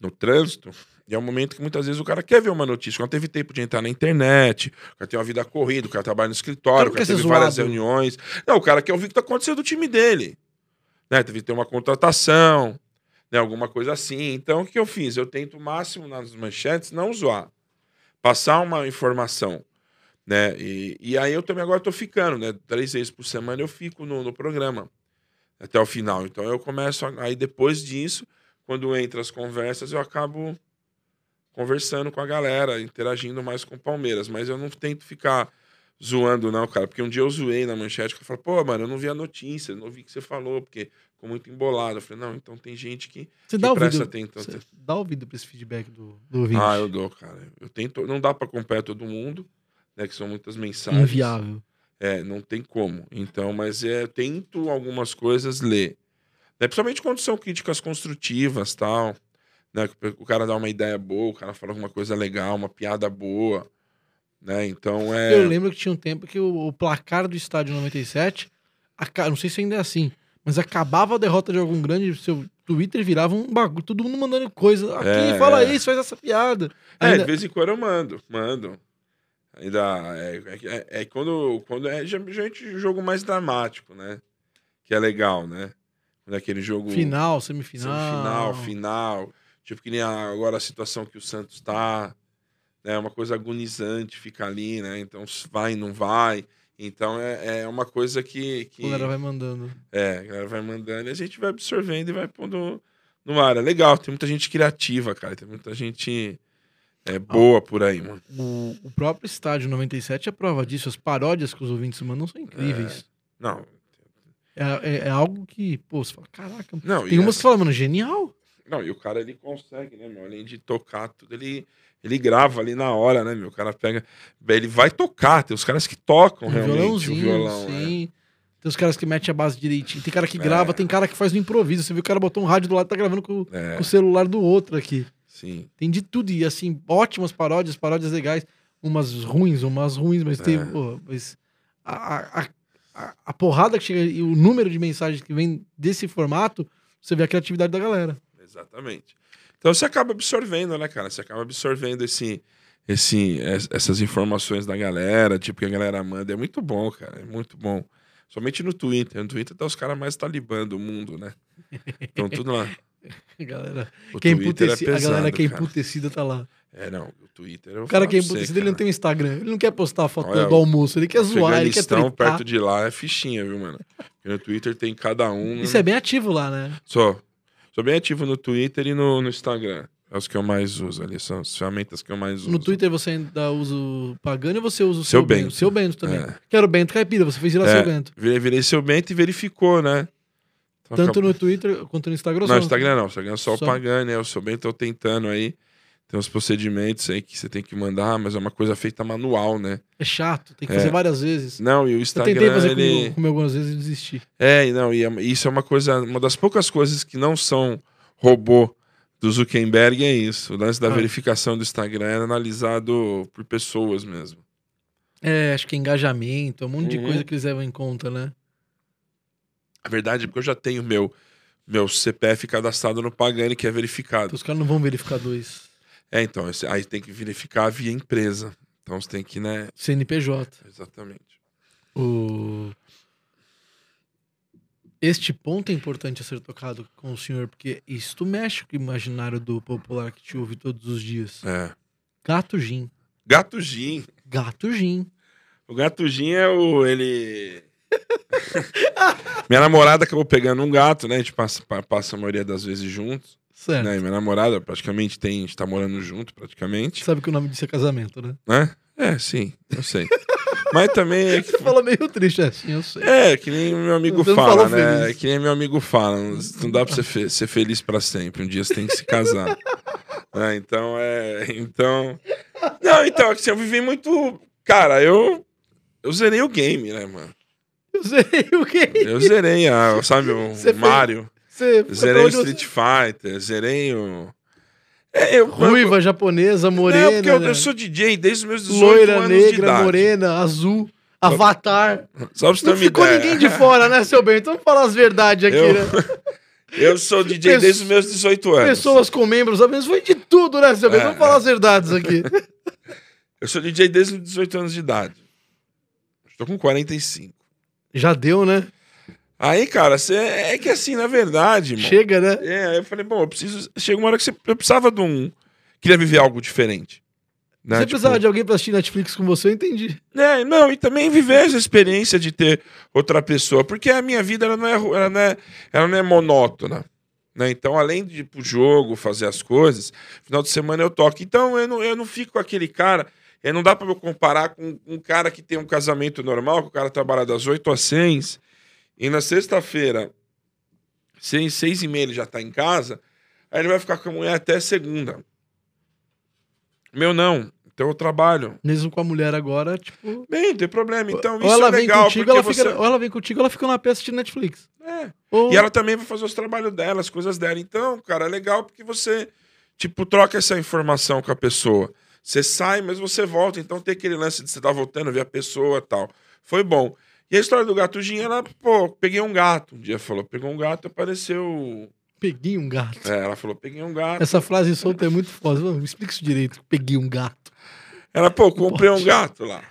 no trânsito, e é o momento que muitas vezes o cara quer ver uma notícia. Quando teve tempo de entrar na internet, o cara tem uma vida corrida, o cara trabalha no escritório, O cara o cara teve várias zoado. reuniões. Não, o cara quer ouvir o que tá acontecendo do time dele. Né? Teve que ter uma contratação, né? alguma coisa assim. Então, o que eu fiz? Eu tento o máximo nas manchetes não zoar. Passar uma informação. Né? E, e aí eu também agora tô ficando, né? Três vezes por semana eu fico no, no programa até o final. Então eu começo, a- aí depois disso, quando entra as conversas, eu acabo conversando com a galera, interagindo mais com o Palmeiras. Mas eu não tento ficar zoando, não, cara. Porque um dia eu zoei na manchete, que eu falei, pô, mano, eu não vi a notícia, não vi o que você falou, porque ficou muito embolado. Eu falei, não, então tem gente que, Você que dá presta ouvido, atenção. você dá ouvido pra esse feedback do, do ouvinte. Ah, eu dou, cara. Eu tento, não dá pra acompanhar todo mundo, né, que são muitas mensagens. Inviável. É, não tem como. Então, mas é, eu tento algumas coisas ler. Né? Principalmente quando são críticas construtivas tal. Né? O cara dá uma ideia boa, o cara fala alguma coisa legal, uma piada boa. Né? Então é. Eu lembro que tinha um tempo que o, o placar do estádio 97, aca- não sei se ainda é assim, mas acabava a derrota de algum grande, seu Twitter virava um bagulho, todo mundo mandando coisa. Aqui, É, fala é. isso, faz essa piada. É, Ainda- de vez em quando eu mando, mando. Ainda é, é, é quando, quando é gente jogo mais dramático, né? Que é legal, né? Quando é aquele jogo Final, semifinal. final, final. Tipo que nem a- agora a situação que o Santos tá, né? Uma coisa agonizante, fica ali, né? Então vai, não vai. Então é, é uma coisa que, que A galera vai mandando. é, a galera vai mandando e a gente vai absorvendo e vai pondo no ar. É legal, tem muita gente criativa, cara. Tem muita gente é, boa por aí, mano. O, o próprio estádio 97 é prova disso. As paródias que os ouvintes mandam são incríveis. Não, É, é- é algo que, pô, você fala, caraca. não, Tem umas que falam, mano, genial. Não, e o cara ele consegue, né, meu? Além de tocar tudo, ele, ele grava ali na hora, né, meu? O cara pega. Ele vai tocar, tem os caras que tocam realmente o violão. né? sim. Tem os caras que metem a base direitinho. Tem cara que É. grava, tem cara que faz no improviso. Você viu o cara botou um rádio do lado e tá gravando com, É, com o celular do outro aqui. sim. Tem de tudo. E assim, ótimas paródias, paródias legais. Umas ruins, umas ruins, mas tem. É. mas a, a, a, a porrada que chega e o número de mensagens que vem desse formato, você vê a criatividade da galera. Exatamente. Então você acaba absorvendo, né, cara? Você acaba absorvendo esse, esse, es- essas informações da galera, tipo, que a galera manda. É muito bom, cara. É muito bom. Somente no Twitter. No Twitter tá os caras mais talibã do mundo, né? Então tudo lá. *laughs* A galera, O que é Twitter emputeci- a galera pesado, que é emputecida tá lá. É, não. O Twitter. O cara que é emputecido, ele não tem um Instagram. Ele não quer postar a foto Olha, do almoço, ele quer zoar, ele quer tretar. perto de lá, é fichinha, viu, mano? Porque no Twitter tem cada um. Isso é bem ativo lá, né? Sou. Sou bem ativo no Twitter e no, no Instagram. É os que eu mais uso ali. São as ferramentas que eu mais uso. No Twitter você ainda usa o Pagano e você usa o Seu seu, Bento. Bento. Seu Bento também. É. Quero Bento Caipira, você fez virar É. seu Bento. Virei, virei seu Bento e verificou, né? Então, Tanto acabou- no Twitter quanto no Instagram. Não, só- Instagram não. Instagram é só, Só- o Pagani, né? Eu sou bem, tô tentando aí. Tem uns procedimentos aí que você tem que mandar, mas é uma coisa feita manual, né? É chato, tem que É. fazer várias vezes. Não, e o Eu Instagram, tentei fazer ele... comigo, comigo algumas vezes e desisti. É, e não, e é- isso é uma coisa, uma das poucas coisas que não são robô do Zuckerberg é isso. O lance da Ah. verificação do Instagram é analisado por pessoas mesmo. É, acho que é engajamento, um monte de Uhum. coisa que eles levam em conta, né? A verdade é porque eu já tenho meu meu CPF cadastrado no Pagani, que é verificado. Então os caras não vão verificar dois. É, então, aí tem que verificar via empresa. Então você tem que, né? CNPJ. Exatamente. O... Este ponto é importante a ser tocado com o senhor, porque isto mexe com o imaginário do popular que te ouve todos os dias. É. Gato Gin. Gato Gin. Gato Gin. O Gato Gin é o. Ele. *laughs* minha namorada acabou pegando um gato, né? A gente passa, pa- passa a maioria das vezes juntos. Certo. Né? E minha namorada praticamente tem. A gente tá morando junto, praticamente. Sabe que o nome disso é casamento, né? Né? É, sim, eu sei. *laughs* Mas também é que. Você fala meio triste assim, eu sei. É, que nem meu amigo Você fala, né? feliz. Que nem meu amigo fala. Não dá pra ser, fe- ser feliz pra sempre. Um dia você tem que se casar. *laughs* Né? Então é. Então. Não, então, assim, eu vivi muito. Cara, eu. Eu zerei o game, né, mano? Eu sei o quê? Eu zerei, a, sabe, *laughs* o Você Mario. Você, Zerei o Street Fighter, zerei o. É, eu, Ruiva, japonesa, Não, morena. porque eu, né? eu sou DJ desde os meus 18 loira, anos de negra, idade. morena, azul, avatar. Só pra você ter Não ficou ideia. ninguém de fora, né, seu bem? Então vamos falar as verdades aqui, Eu- né? *laughs* Eu sou DJ Pesso- desde os meus 18 anos. Pessoas com membros, a menos foi de tudo, né, seu bem? É, Vamos falar as verdades aqui. *laughs* Eu sou DJ desde os 18 anos de idade. Estou com 45. Já deu, né? Aí, cara, cê, é que assim, na verdade, irmão. Chega, né? É, aí eu falei, bom, eu preciso. Chega uma hora que você, eu precisava de um. Queria viver algo diferente. Né? Você Tipo, precisava de alguém pra assistir Netflix com você, eu entendi. É, não, e também viver essa experiência de ter outra pessoa, porque a minha vida ela não é, ela não é, ela não é monótona. Né? Então, além de ir pro jogo, fazer as coisas, final de semana eu toco. Então, eu não, eu não fico com aquele cara. é, não dá pra eu comparar com um cara que tem um casamento normal, que o cara trabalha das 8 às 6, e na sexta-feira, seis, seis e meia ele já tá em casa, aí ele vai ficar com a mulher até segunda. Meu não. Então eu trabalho. Mesmo com a mulher agora, tipo. Bem, não tem problema. Então ou isso ela é vem legal, contigo, ela você... fica, ou ela vem contigo, ela fica na pé assistindo Netflix. É. Ou... E ela também vai fazer os trabalhos dela, as coisas dela. Então, cara, é legal porque você, tipo, troca essa informação com a pessoa. Você sai, mas você volta. Então tem aquele lance de você estar voltando, ver a pessoa e tal. Foi bom. E a história do gato Gin, ela, pô, peguei um gato. Um dia falou, pegou um gato, apareceu. Peguei um gato. É, ela falou, peguei um gato. Essa frase solta é muito foda. Vamos, Me explica isso direito. Peguei um gato. Ela, pô, comprei um gato lá.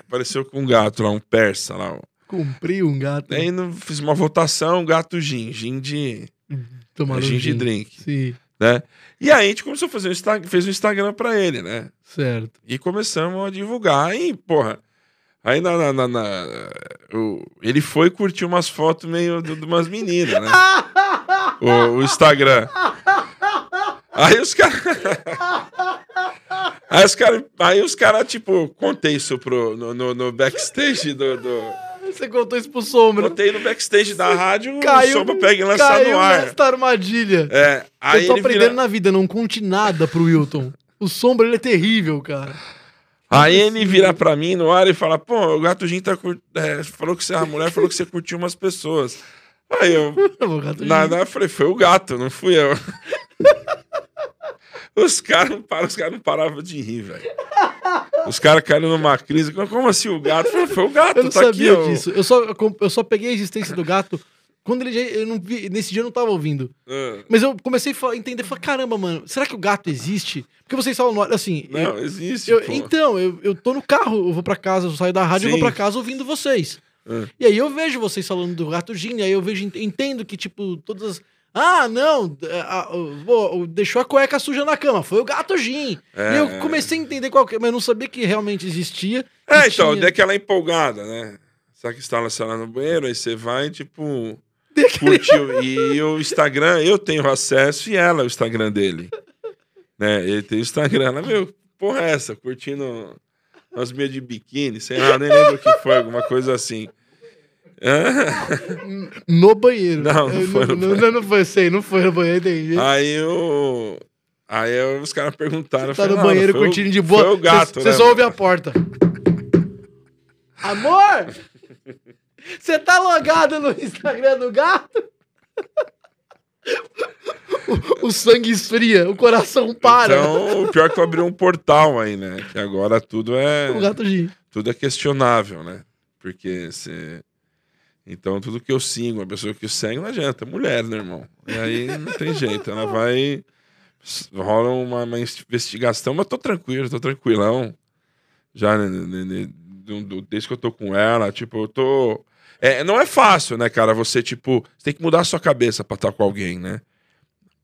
Apareceu com um gato lá, um persa lá. Comprei um gato. Aí não- fiz uma votação, gato gin, gin de, Tomaram gin um de gin. drink, Sim, né? E aí a gente começou a fazer um Instagram, fez um Instagram pra ele, né? certo. E começamos a divulgar. Aí, porra, aí na, na- na- na- o- ele foi curtir umas fotos meio de, de umas meninas, né? o, o Instagram. Aí os caras. *laughs* aí os caras, aí os caras, tipo, contei isso pro, no, no- no backstage do- do, Você contou isso pro Sombra. Botei no backstage da rádio, Caiu, o Sombra pega e lança caiu no ar. nesta armadilha. É, aí eu tô aprendendo vira, na vida, não conte nada pro Wilton. O Sombra, ele é terrível, cara. Aí ele vira pra mim no ar e fala: pô, o Gato Gin tá cur... é, falou que você, a mulher falou que você curtiu umas pessoas. Aí eu, *laughs* nada, eu falei: foi o gato, não fui eu. *laughs* Os caras não, caras não paravam de rir, velho. Os caras caíram numa crise. Como assim o gato? Eu falei, foi o gato, Eu não tá sabia aqui. disso. Eu só, eu só peguei a existência do gato quando ele já. Eu não vi, nesse dia eu não tava ouvindo. Ah, Mas eu comecei a entender, falei, caramba, mano, será que o gato existe? Porque vocês falam, assim. eu- Não, existe. eu- então, eu, eu tô no carro, eu vou pra casa, eu saio da rádio, eu vou Sim. pra casa ouvindo vocês. Ah. E aí eu vejo vocês falando do gato Gin, aí eu vejo, entendo que, tipo, todas as. Ah, não, é, a- o- pô, deixou a cueca suja na cama, foi o gato Gin. É. E eu comecei a entender qual que é, mas eu não sabia que realmente existia. que É, então, tinha- deu aquela empolgada, né? Sabe que sei lá no banheiro, aí você vai, tipo, curtiu. E o Instagram, eu tenho acesso e ela, é o Instagram dele. Né? Ele tem o Instagram, ela, meu, porra é essa? Curtindo as minhas de biquíni, sei lá, nem lembro o que foi, alguma coisa assim. No banheiro. Não, não foi no não, não, não foi, sei, não foi no banheiro, entendi. Aí eu. Aí eu- os caras perguntaram. eu tá falei, no "Não, banheiro foi o- curtindo de boa. Foi o gato, Você né, só ouve mano?" a porta. Amor! Você tá logado no Instagram do gato? O, o sangue esfria, o coração para. Então, o pior é que eu abri um portal aí, né? Que agora tudo é. O gato Gin. tudo é questionável, né? Porque você. Então, tudo que eu sigo, a pessoa que segue, não adianta. É mulher, né, irmão? E aí não tem jeito. Ela vai. Rola uma, uma investigação, mas tô tranquilo, tô tranquilão. Já né, né, né, desde que eu tô com ela, tipo, eu tô. É, não é fácil, né, cara? Você, tipo, você tem que mudar a sua cabeça pra estar com alguém, né?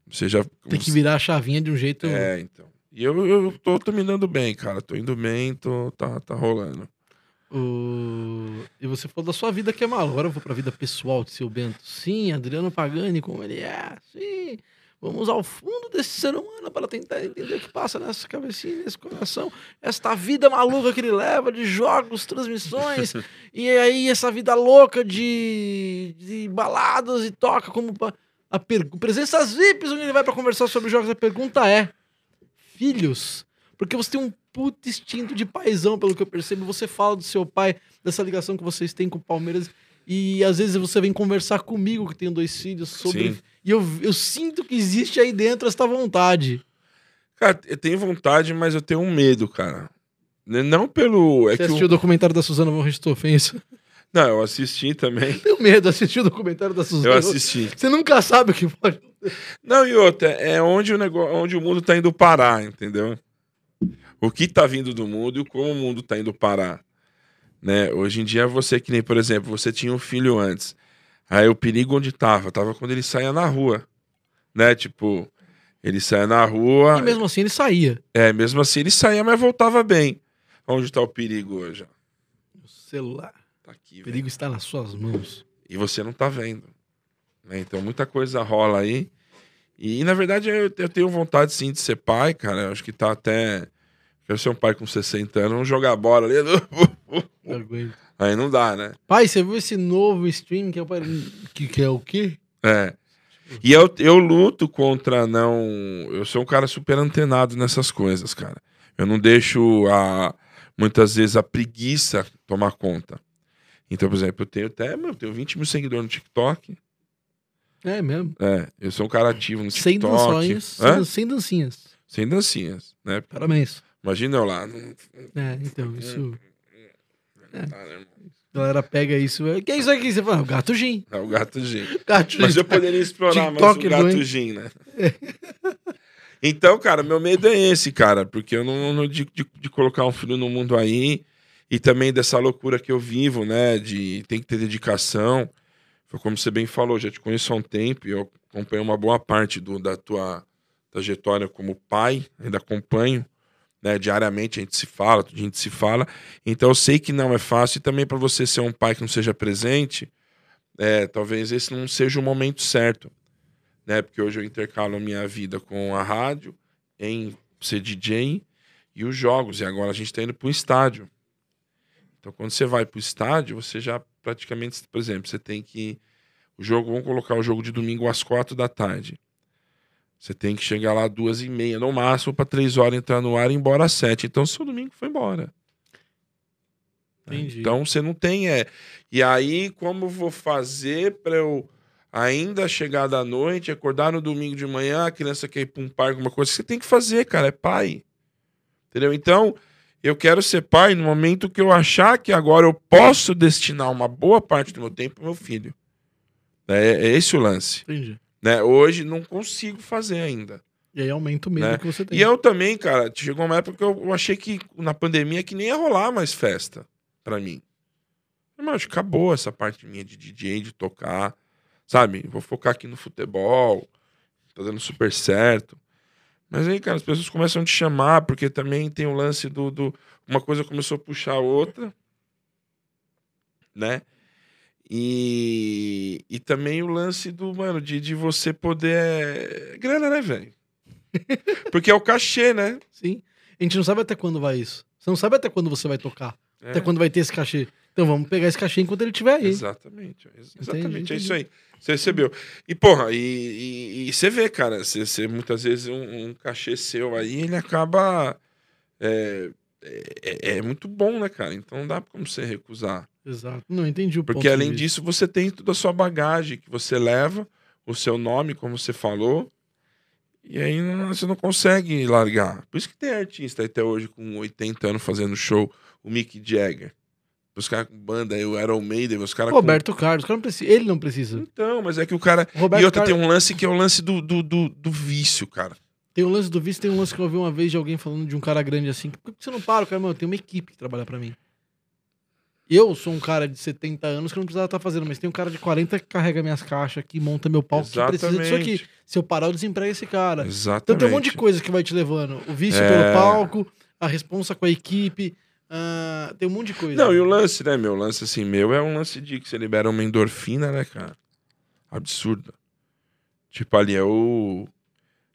Você já. Tem que virar a chavinha de um jeito. É, então. E eu, eu tô, tô me dando bem, cara. Tô indo bem, tô, tá, tá rolando. O... E você falou da sua vida que é mal. Agora eu vou pra vida pessoal de seu Bento. Sim, Adriano Pagani, como ele é. Sim. Vamos ao fundo desse ser humano para tentar entender o que passa nessa cabecinha, nesse coração. Esta vida maluca que ele leva de jogos, transmissões. *laughs* e aí essa vida louca de, de baladas e toca como pa- a per... presenças VIPs onde ele vai para conversar sobre jogos. A pergunta é: filhos? Porque você tem um puto instinto de paizão, pelo que eu percebo. Você fala do seu pai, dessa ligação que vocês têm com o Palmeiras. E às vezes você vem conversar comigo, que tenho dois filhos, sobre. Sim. E eu, eu sinto que existe aí dentro essa vontade. Cara, eu tenho vontade, mas eu tenho um medo, cara. N- Não pelo. É você assistiu o... o documentário da Suzana von Richthofen? Isso. Não, eu assisti também. *laughs* Tenho medo de assistir o documentário da Suzana. Eu assisti. Você nunca sabe o que pode. Não, e outra, é onde o, negócio, onde o mundo tá indo parar, entendeu? O que tá vindo do mundo e como o mundo tá indo parar. Né? Hoje em dia, você que nem, por exemplo, você tinha um filho antes. Aí o perigo onde tava? Tava quando ele saía na rua. Né? Tipo, ele saía na rua. E mesmo assim ele saía. É, mesmo assim ele saía, mas voltava bem. Onde tá o perigo hoje? O celular. Tá aqui, O velho. perigo está nas suas mãos. E você não tá vendo. né? Então muita coisa rola aí. E na verdade eu, eu tenho vontade sim de ser pai, cara. Eu acho que tá até. Quero ser um pai com 60 anos, vamos jogar bola ali. *laughs* Eu aguento. Aí não dá, né? Pai, você viu esse novo stream que é, o- que, que é o quê? É. E eu, eu luto contra não. Eu sou um cara super antenado nessas coisas, cara. Eu não deixo a. Muitas vezes a preguiça tomar conta. Então, por exemplo, eu tenho até. Meu, eu tenho 20 mil seguidores no TikTok. É mesmo. É, eu sou um cara ativo no Sem TikTok. danções, Hã? sem, sem dancinhas. Sem dancinhas, né? Parabéns. Imagina eu lá. É, então, isso. Irmão? A galera pega isso. é, Que é isso aqui? Você fala, o gato Gin. É o gato Gin. Gato Gin. Mas eu poderia explorar mais o gato doente. Gin, né? *laughs* Então, cara, meu medo é esse, cara, porque eu não, não de, de, de colocar um filho no mundo aí e também dessa loucura que eu vivo, né? De tem que ter dedicação. Foi como você bem falou, já te conheço há um tempo e eu acompanho uma boa parte do, da tua trajetória como pai, ainda acompanho, né? Diariamente a gente se fala, a gente se fala. Então eu sei que não é fácil e também para você ser um pai que não seja presente, é, talvez esse não seja o momento certo né? Porque hoje eu intercalo a minha vida com a rádio, em ser DJ e os jogos. E agora a gente está indo para o estádio. Então, quando você vai para o estádio, você já praticamente, por exemplo, você tem que. O jogo, vamos colocar o jogo de domingo às quatro da tarde. Você tem que chegar lá às duas e meia, no máximo, para três horas entrar no ar e ir embora às sete. Então, seu domingo foi embora. né? Entendi. Então, você não tem. É... E aí, como eu vou fazer para eu ainda chegar da noite, acordar no domingo de manhã, a criança quer ir para um parque, alguma coisa você tem que fazer, cara, é pai. Entendeu? Então, eu quero ser pai no momento que eu achar que agora eu posso destinar uma boa parte do meu tempo pro meu filho. É, é esse o lance. Entendi. Né? Hoje não consigo fazer ainda. E aí aumenta o medo Né? que você tem. E eu também, cara, chegou uma época que eu achei que na pandemia que nem ia rolar mais festa pra mim. Mas acho que acabou essa parte minha de DJ, de tocar, sabe? Vou focar aqui no futebol, tá dando super certo. Mas aí, cara, as pessoas começam a te chamar, porque também tem o lance do. do uma coisa começou a puxar a outra, né? E, e também o lance do, mano, de, de você poder. é Grana, né, velho? *laughs* Porque é o cachê, né? Sim. A gente não sabe até quando vai isso. Você não sabe até quando você vai tocar. É. Até quando vai ter esse cachê. Então vamos pegar esse cachê enquanto ele estiver aí. Exatamente. ex- Exatamente, Entendi, é isso aí. Você recebeu. E, porra, e, e, e você vê, cara, você, você- muitas vezes um, um cachê seu aí, ele acaba. É, é, é muito bom, né, cara? Então não dá como você recusar. Exato. Não entendi o Porque além disso, você tem toda a sua bagagem que você leva, o seu nome, como você falou, e aí não- você não consegue largar. Por isso que tem artista até hoje com 80 anos fazendo show, o Mick Jagger. Os caras com banda, o Iron Maiden, os caras com... Roberto Carlos, o cara não precisa, ele não precisa. Então, mas é que o cara... Roberto e outra, Carlos tem um lance que é o lance do, do, do, do vício, cara. Tem um lance do visto, tem um lance que eu ouvi uma vez de alguém falando de um cara grande assim. Por que você não para? O cara, mano, tem uma equipe que trabalha pra mim. Eu sou um cara de 70 anos que não precisava estar fazendo, mas tem um cara de 40 que carrega minhas caixas aqui, monta meu palco, que precisa disso aqui. Se eu parar, eu desemprego esse cara. Exatamente. Então tem um monte de coisa que vai te levando. O vício É. pelo palco, a responsa com a equipe. ah, tem um monte de coisa. Não, e o lance, né, meu? O lance assim, meu é um lance de que você libera uma endorfina, né, cara? Absurda. Tipo, ali é o.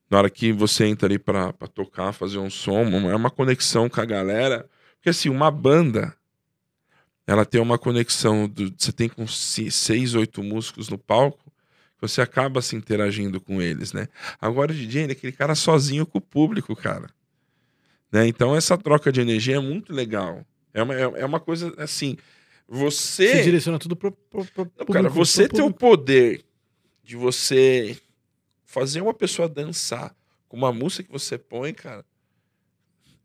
Na hora que você entra ali pra, pra tocar, fazer um som, é uma conexão com a galera. Porque assim, uma banda, ela tem uma conexão. Do, você tem com se- seis, oito músicos no palco, você acaba se interagindo com eles, né? Agora o DJ é aquele cara sozinho com o público, cara. Né? Então essa troca de energia é muito legal. É uma, é é uma coisa assim. você. Se direciona tudo pro, pro, pro Não, público, cara, você pro ter o poder de você fazer uma pessoa dançar com uma música que você põe, cara,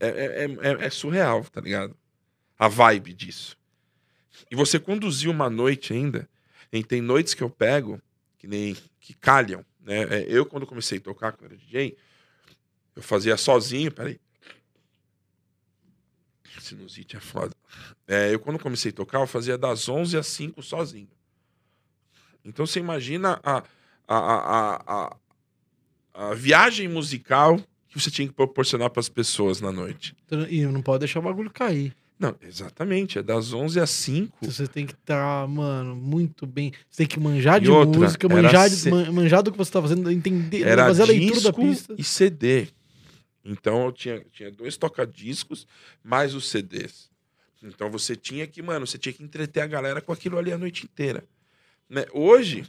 é, é, é- é surreal, tá ligado? A vibe disso. E você conduzir uma noite ainda, e tem noites que eu pego, que nem que calham, né? É, Eu, quando comecei a tocar, quando era DJ, eu fazia sozinho, peraí. Sinusite é foda. É, eu, quando comecei a tocar, eu fazia das 11 às 5 sozinho. Então você imagina a, a, a, a, a, viagem musical que você tinha que proporcionar para as pessoas na noite. E não pode deixar o bagulho cair. Não, exatamente. É das 11 às 5. Você tem que estar, mano, muito bem. Você tem que manjar de outra, música, manjar, de, manjar do que você tá fazendo, entender, Era fazer a leitura da pista. e CD. Então eu tinha, tinha dois toca-discos mais os CDs. Então você tinha que, mano, você tinha que entreter a galera com aquilo ali a noite inteira. Né? Hoje,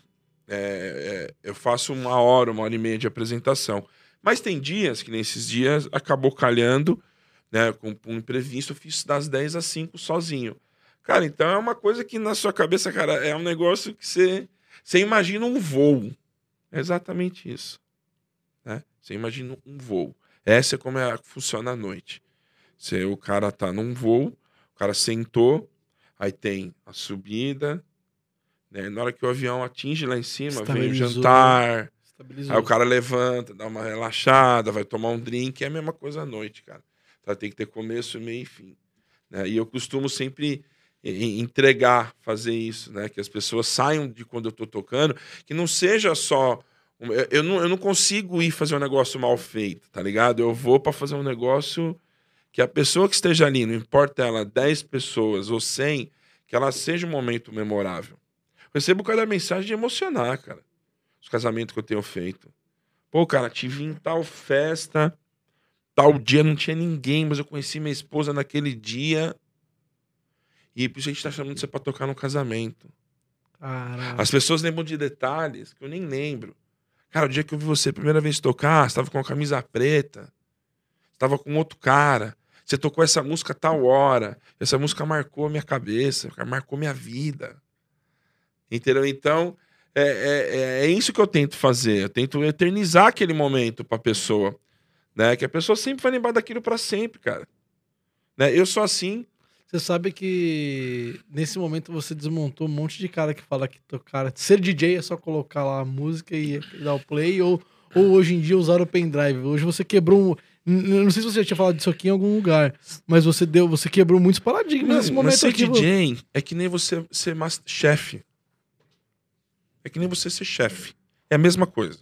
é, é, eu faço uma hora, uma hora e meia de apresentação. Mas tem dias que nesses dias acabou calhando, né? Com um imprevisto, eu fiz das 10 às 5 sozinho. Cara, então é uma coisa que na sua cabeça, cara, é um negócio que você, você imagina um voo. É exatamente isso. Né? Você imagina um voo. Essa é como é, funciona a noite. Você, o cara tá num voo, o cara sentou, aí tem a subida, né? Na hora que o avião atinge lá em cima, vem o jantar. Aí o cara levanta, dá uma relaxada, vai tomar um drink, é a mesma coisa à noite, cara. Tá, tem que ter começo, meio e fim. né? E eu costumo sempre entregar, fazer isso, né? Que as pessoas saiam de quando eu tô tocando, que não seja só. eu- Eu não, eu não consigo ir fazer um negócio mal feito, tá ligado? Eu vou para fazer um negócio que a pessoa que esteja ali, não importa ela 10 pessoas ou 100, que ela seja um momento memorável. Eu recebo cada mensagem de emocionar, cara os casamentos que eu tenho feito. Pô, cara, tive em tal festa, tal dia não tinha ninguém, mas eu conheci minha esposa naquele dia. E por isso a gente tá chamando você pra tocar no casamento. Caraca. As pessoas lembram de detalhes que eu nem lembro. Cara, o dia que eu vi você a primeira vez tocar, você tava com uma camisa preta, você tava com outro cara, você tocou essa música a tal hora, essa música marcou a minha cabeça, marcou minha vida. Entendeu? Então, é, é, é- é isso que eu tento fazer. Eu tento eternizar aquele momento pra pessoa. Né? Que a pessoa sempre vai lembrar daquilo pra sempre, cara. Né? Eu sou assim. Você sabe que nesse momento você desmontou um monte de cara que fala que tocar. Ser DJ é só colocar lá a música e dar o play, ou, ou hoje em dia usar o pendrive. Hoje você quebrou um. Não sei se você já tinha falado disso aqui em algum lugar, mas você deu, você quebrou muitos paradigmas nesse Mas, momento mas ser aqui. DJ é que nem você ser chefe. É que nem você ser chefe. É a mesma coisa.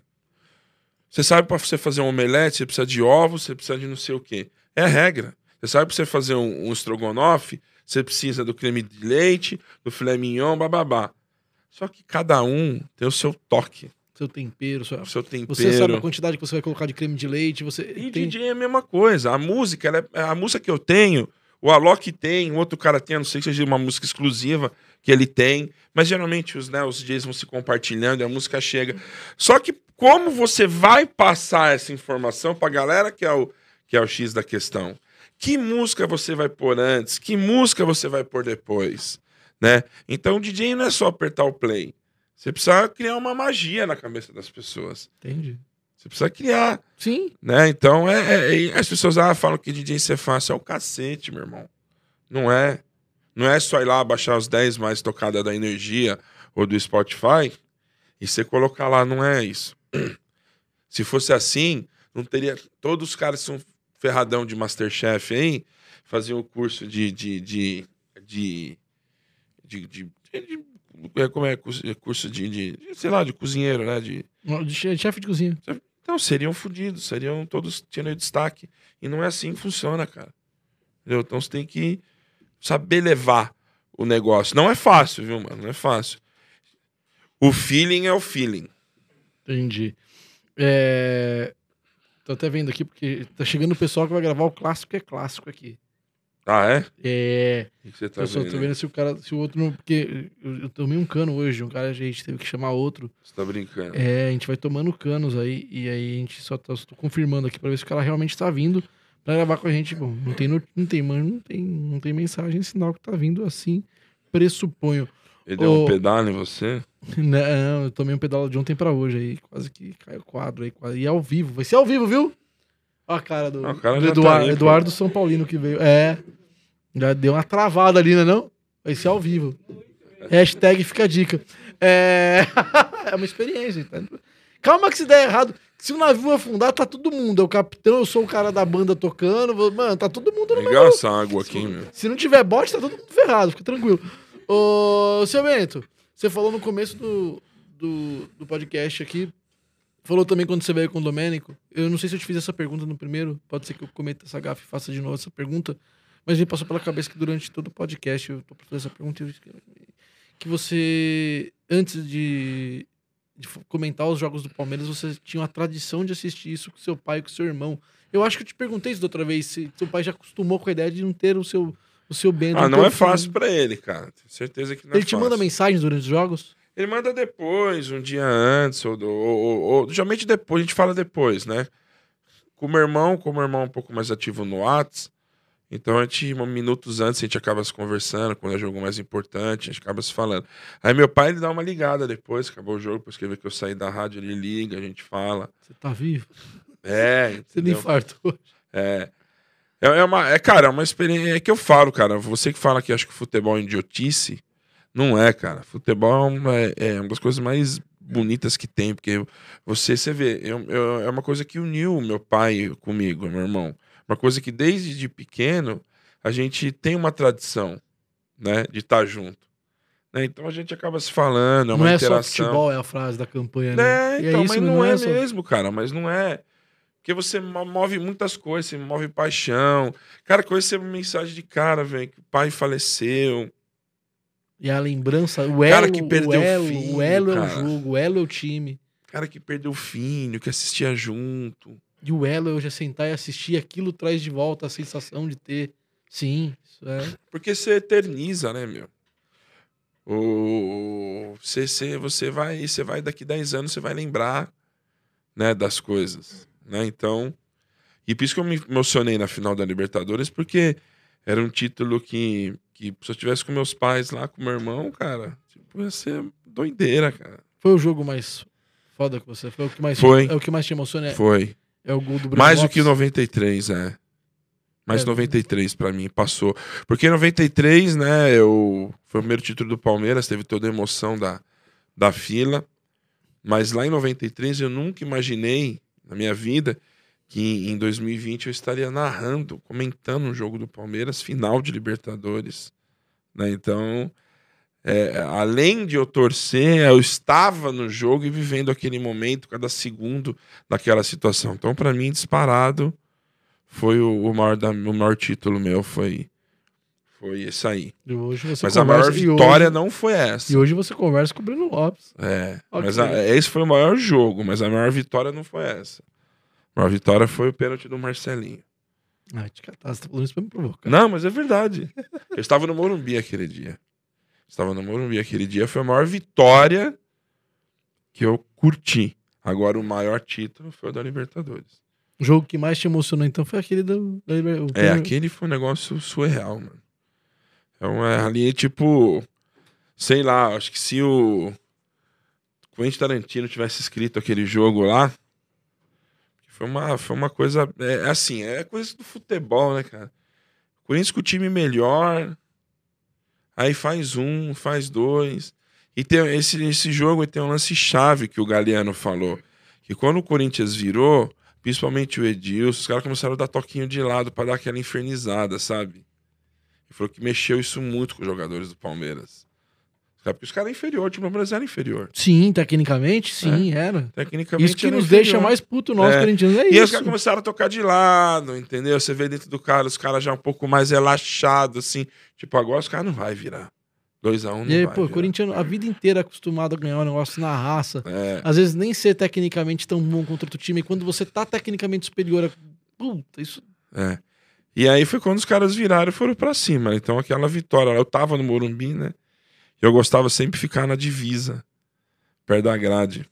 Você sabe para você fazer um omelete, você precisa de ovo, você precisa de não sei o quê. É a regra. Você sabe para você fazer um, um estrogonofe, você precisa do creme de leite, do filé mignon, bababá. Só que cada um tem o seu toque, Seu tempero, sua- seu tempero. você sabe a quantidade que você vai colocar de creme de leite, você E tem... DJ é a mesma coisa. A música, é, a música que eu tenho, o Alok tem, o outro cara tem, a não sei que seja uma música exclusiva que ele tem, mas geralmente os, né, os DJs vão se compartilhando e a música chega. Só que como você vai passar essa informação pra galera que é o, que é o X da questão? Que música você vai pôr antes? Que música você vai pôr depois? Né? Então o DJ não é só apertar o play. Você precisa criar uma magia na cabeça das pessoas. Entendi. Você precisa criar Sim, né? Então, é, é- é- as pessoas ah, falam que DJ ser fácil. É o cacete, meu irmão. Não é. Não é só ir lá baixar os 10 mais tocada da energia ou do Spotify e você colocar lá. Não é isso. *clears throat* Se fosse assim, não teria. Todos os caras são ferradão de Masterchef aí faziam o curso de. de, de, de, de, de- de- como é? Curso- de, de, sei lá, de cozinheiro, né? De, de che- chefe de cozinha. então, seriam fodidos, seriam todos tendo destaque. E não é assim que funciona, cara. Entendeu? Então você tem que saber levar o negócio. Não é fácil, viu, mano? Não é fácil. O feeling é o feeling. Entendi. É... Tô até vendo aqui, porque tá chegando o pessoal que vai gravar o clássico que é clássico aqui. Ah, é? É. O que você tá eu só vendo? tô aí? vendo se o cara. Se o outro não. Porque eu, eu tomei um cano hoje, um cara, a gente teve que chamar outro. Você tá brincando. É, a gente vai tomando canos aí, e aí a gente só tá só tô confirmando aqui pra ver se o cara realmente tá vindo pra gravar com a gente. Bom, não tem, não tem, mano, não tem, não tem mensagem, sinal que tá vindo assim pressuponho. Ele deu Ô- um pedal em você? *laughs* Não, eu tomei um pedal de ontem pra hoje aí. Quase que caiu o quadro aí. quase- E é ao vivo. Vai ser ao vivo, viu? Olha a cara do, Ah, cara do já tá Eduardo, aí. Eduardo São Paulino que veio. É. Já deu uma travada ali, né? Não? Vai ser ao vivo. Hashtag fica a dica. É, *laughs* é uma experiência. Tá? Calma que se der errado. Se o navio afundar, tá todo mundo. É o capitão, eu sou o cara da banda tocando. Mano, tá todo mundo no Legal essa água aqui, meu. se não tiver bote, tá todo mundo ferrado, fica tranquilo. Ô, seu Bento, você falou no começo do, do, do podcast aqui, falou também quando você veio com o Domênico. Eu não sei se eu te fiz essa pergunta no primeiro, pode ser que eu cometa essa gafe e faça de novo essa pergunta, mas me passou pela cabeça que durante todo o podcast eu tô fazer essa pergunta eu- que você, antes de, de comentar os jogos do Palmeiras, você tinha uma tradição de assistir isso com seu pai e com seu irmão. Eu acho que eu te perguntei isso da outra vez, se seu pai já acostumou com a ideia de não ter o seu, o seu Bento. Ah, não é fácil pra ele, cara. Tenho certeza que não é Ele te manda fácil. mensagens durante os jogos? Ele manda depois, um dia antes, ou, ou- ou- geralmente depois, a gente fala depois, né? Com o meu irmão, como o meu irmão é um pouco mais ativo no Whats, então a gente, um, minutos antes, a gente acaba se conversando, quando é jogo mais importante, a gente acaba se falando. Aí meu pai, ele dá uma ligada depois, acabou o jogo, depois que ele vê que eu saí da rádio, ele liga, a gente fala. Você tá vivo? É, *laughs* Você entendeu? infartou. É. É, é uma, é, cara, é uma experiência. É que eu falo, cara. Você que fala que acha que futebol é idiotice, não é, cara. Futebol é uma, é uma das coisas mais bonitas que tem, porque você, você vê, eu, eu- é uma coisa que uniu meu pai comigo, meu irmão. Uma coisa que desde de pequeno a gente tem uma tradição, né, de estar junto. Né? Então a gente acaba se falando, é uma não é interação. só futebol, é a frase da campanha, né? É, E então, isso, mas não, é, só- mesmo, cara, mas não é. Porque você mo- move muitas coisas, você move paixão. Cara, que recebo mensagem de cara, velho, que o pai faleceu. E a lembrança, o elo, Cara que perdeu o elo, filho, o elo é o jogo, o elo é o time. Cara que perdeu o filho, que assistia junto. E o elo eu já sentar e assistir, aquilo traz de volta a sensação de ter. Sim, isso é. Porque você eterniza, né, meu? O, você, você, você vai, você vai daqui 10 anos, você vai lembrar, né, das coisas, né? Então, e por isso que eu me emocionei na final da Libertadores, porque era um título que, que se eu tivesse com meus pais lá, com meu irmão, cara, tipo, ia ser doideira, cara. Foi o jogo mais foda que você. Foi o que mais, Foi. É o que mais te emociona. É, Foi. É o gol do Breno Mais do Lopes. que o 93, é. Mais É. 93 pra mim, passou. Porque em 93, né, eu... foi o primeiro título do Palmeiras, teve toda a emoção da, da fila. Mas lá em 93 eu nunca imaginei, na minha vida, que em 2020 eu estaria narrando, comentando um jogo do Palmeiras, final de Libertadores. Né? Então, é, além de eu torcer, eu estava no jogo e vivendo aquele momento, cada segundo daquela situação. Então, para mim, disparado, foi o, o maior, da, o maior título meu, foi, foi esse aí. Mas a maior vitória hoje- não foi essa. E hoje você conversa com o Breno Lopes. É, mas a- esse foi o maior jogo, mas a maior vitória não foi essa. A maior vitória foi o pênalti do Marcelinho. Ah, te catar, você tá falando isso pra me provocar. Não, mas é verdade. Eu estava no Morumbi aquele dia. Estava no Morumbi aquele dia. Foi a maior vitória que eu curti. Agora, o maior título foi o da Libertadores. O jogo que mais te emocionou, então, foi aquele do. da Liber- o É, aquele foi um negócio surreal, mano. Então, é, ali, tipo, sei lá, acho que se o Quentin Tarantino tivesse escrito aquele jogo lá, foi uma, foi uma coisa, é assim, é coisa do futebol, né, cara? O Corinthians com o time melhor, aí faz um, faz dois, e tem esse, esse jogo tem um lance chave que o Galeano falou, que quando o Corinthians virou, principalmente o Edilson, os caras começaram a dar toquinho de lado pra dar aquela infernizada, sabe? Ele falou que mexeu isso muito com os jogadores do Palmeiras. Porque os caras eram inferior, o time do Palmeiras era inferior. Sim, tecnicamente, sim, era. Tecnicamente Isso que nos inferior. deixa mais puto nós, É. corintianos. É E aí os isso. caras começaram a tocar de lado, entendeu? Você vê dentro do cara, os caras já um pouco mais relaxados, assim. Tipo, agora os caras não vai virar. 2x1 um não E aí, vai pô, virar. corintiano a vida inteira acostumado a ganhar um negócio na raça. É, Às vezes nem ser tecnicamente tão bom contra outro time. E quando você tá tecnicamente superior a. Puta, isso. é. E aí foi quando os caras viraram e foram pra cima. Então aquela vitória, eu tava no Morumbi, né? Eu gostava sempre de ficar na divisa, perto da grade.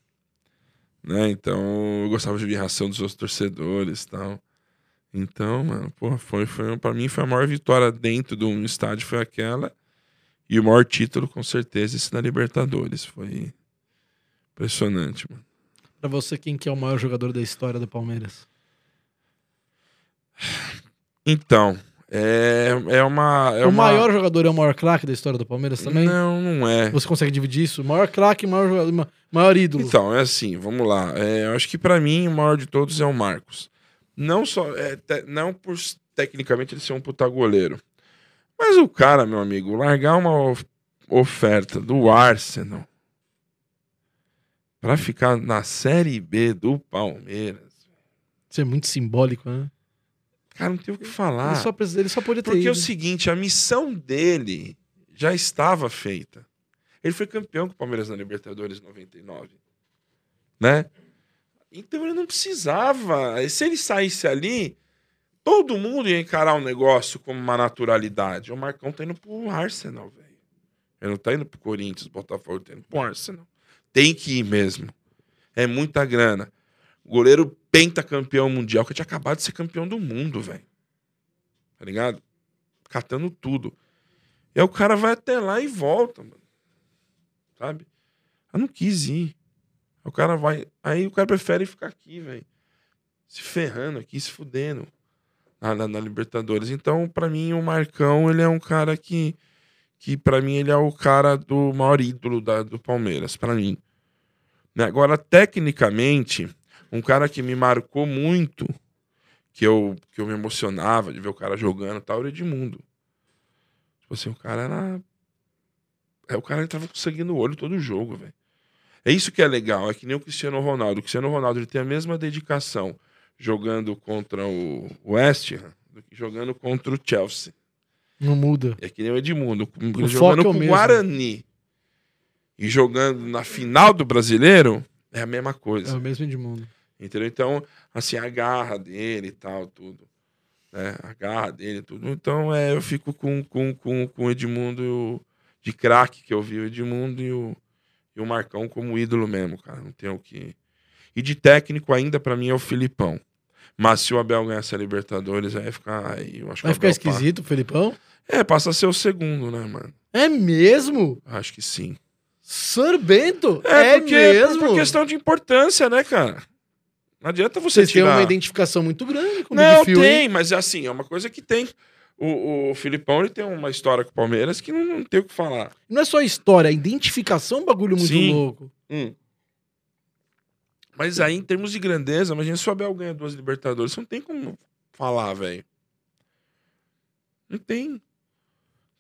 Né? Então eu gostava de ver reação dos outros torcedores e tal. Então, mano, porra, foi, foi, pra mim foi a maior vitória dentro de um estádio, foi aquela. E o maior título, com certeza, esse na Libertadores. Foi impressionante, mano. Pra você, quem que é o maior jogador da história do Palmeiras? Então, é, é uma. É o uma... maior jogador é o maior craque da história do Palmeiras também? Não, não é. Você consegue dividir isso? Maior craque, maior jogador, ma- maior ídolo. Então, é assim, vamos lá. É, eu acho que pra mim o maior de todos é o Marcos. Não só. é, te- não por tecnicamente ele ser um puta goleiro. Mas o cara, meu amigo, largar uma of- oferta do Arsenal pra ficar na Série B do Palmeiras. Isso é muito simbólico, né? Cara, não tem o que falar. Ele, só, precisa- ele só podia ter Porque é ido. o seguinte, a missão dele já estava feita. Ele foi campeão com o Palmeiras na Libertadores em 99. Né? Então ele não precisava. Se ele saísse ali, todo mundo ia encarar o negócio como uma naturalidade. O Marcão tá indo pro Arsenal, velho. Ele não tá indo pro Corinthians, Botafogo, tá indo pro Arsenal. Tem que ir mesmo. É muita grana. O goleiro pentacampeão mundial, que tinha acabado de ser campeão do mundo, velho. Tá ligado? Catando tudo. E aí o cara vai até lá e volta, mano. Sabe? Eu não quis ir. O cara vai. Aí o cara prefere ficar aqui, velho. Se ferrando aqui, se fudendo. Na, na- na Libertadores. Então, pra mim, o Marcão, ele é um cara que. Que pra mim, ele é o cara do maior ídolo da- do Palmeiras. Pra mim. Né? Agora, tecnicamente, um cara que me marcou muito, que eu, que eu me emocionava de ver o cara jogando e tal, era o Edmundo. Tipo assim, o cara era. É, o cara entrava com sangue no olho todo jogo, velho. É isso que é legal, é que nem o Cristiano Ronaldo. O Cristiano Ronaldo ele tem a mesma dedicação jogando contra o West Ham do que jogando contra o Chelsea. Não muda. É que nem o Edmundo, foco jogando é o com o. Guarani e jogando na final do brasileiro, é a mesma É coisa. o mesmo Edmundo. Entendeu? Então, assim, a garra dele e tal, tudo. Né? A garra dele e tudo. Então, é, eu fico com, com, com, com o Edmundo o, de craque que eu vi, o Edmundo e o, e o Marcão como ídolo mesmo, cara. Não tem o que. E de técnico ainda, pra mim, é o Filipão. Mas se o Abel ganhar essa Libertadores, aí vai ficar. Aí eu acho Vai o ficar esquisito, Felipão? É, passa a ser o segundo, né, mano? É mesmo? Acho que sim. Sorbento? É, É, porque, mesmo? por questão de importância, né, cara? Não adianta você Vocês tirar... uma identificação muito grande com o Não, Big Phil, tem, hein? mas é assim, é uma coisa que tem. O, o Filipão ele tem uma história com o Palmeiras que não, não tem o que falar. Não é só história, a identificação é um bagulho muito Sim. louco. Mas aí, em termos de grandeza, imagina se o Abel ganha duas Libertadores. Você não tem como falar, velho. Não tem.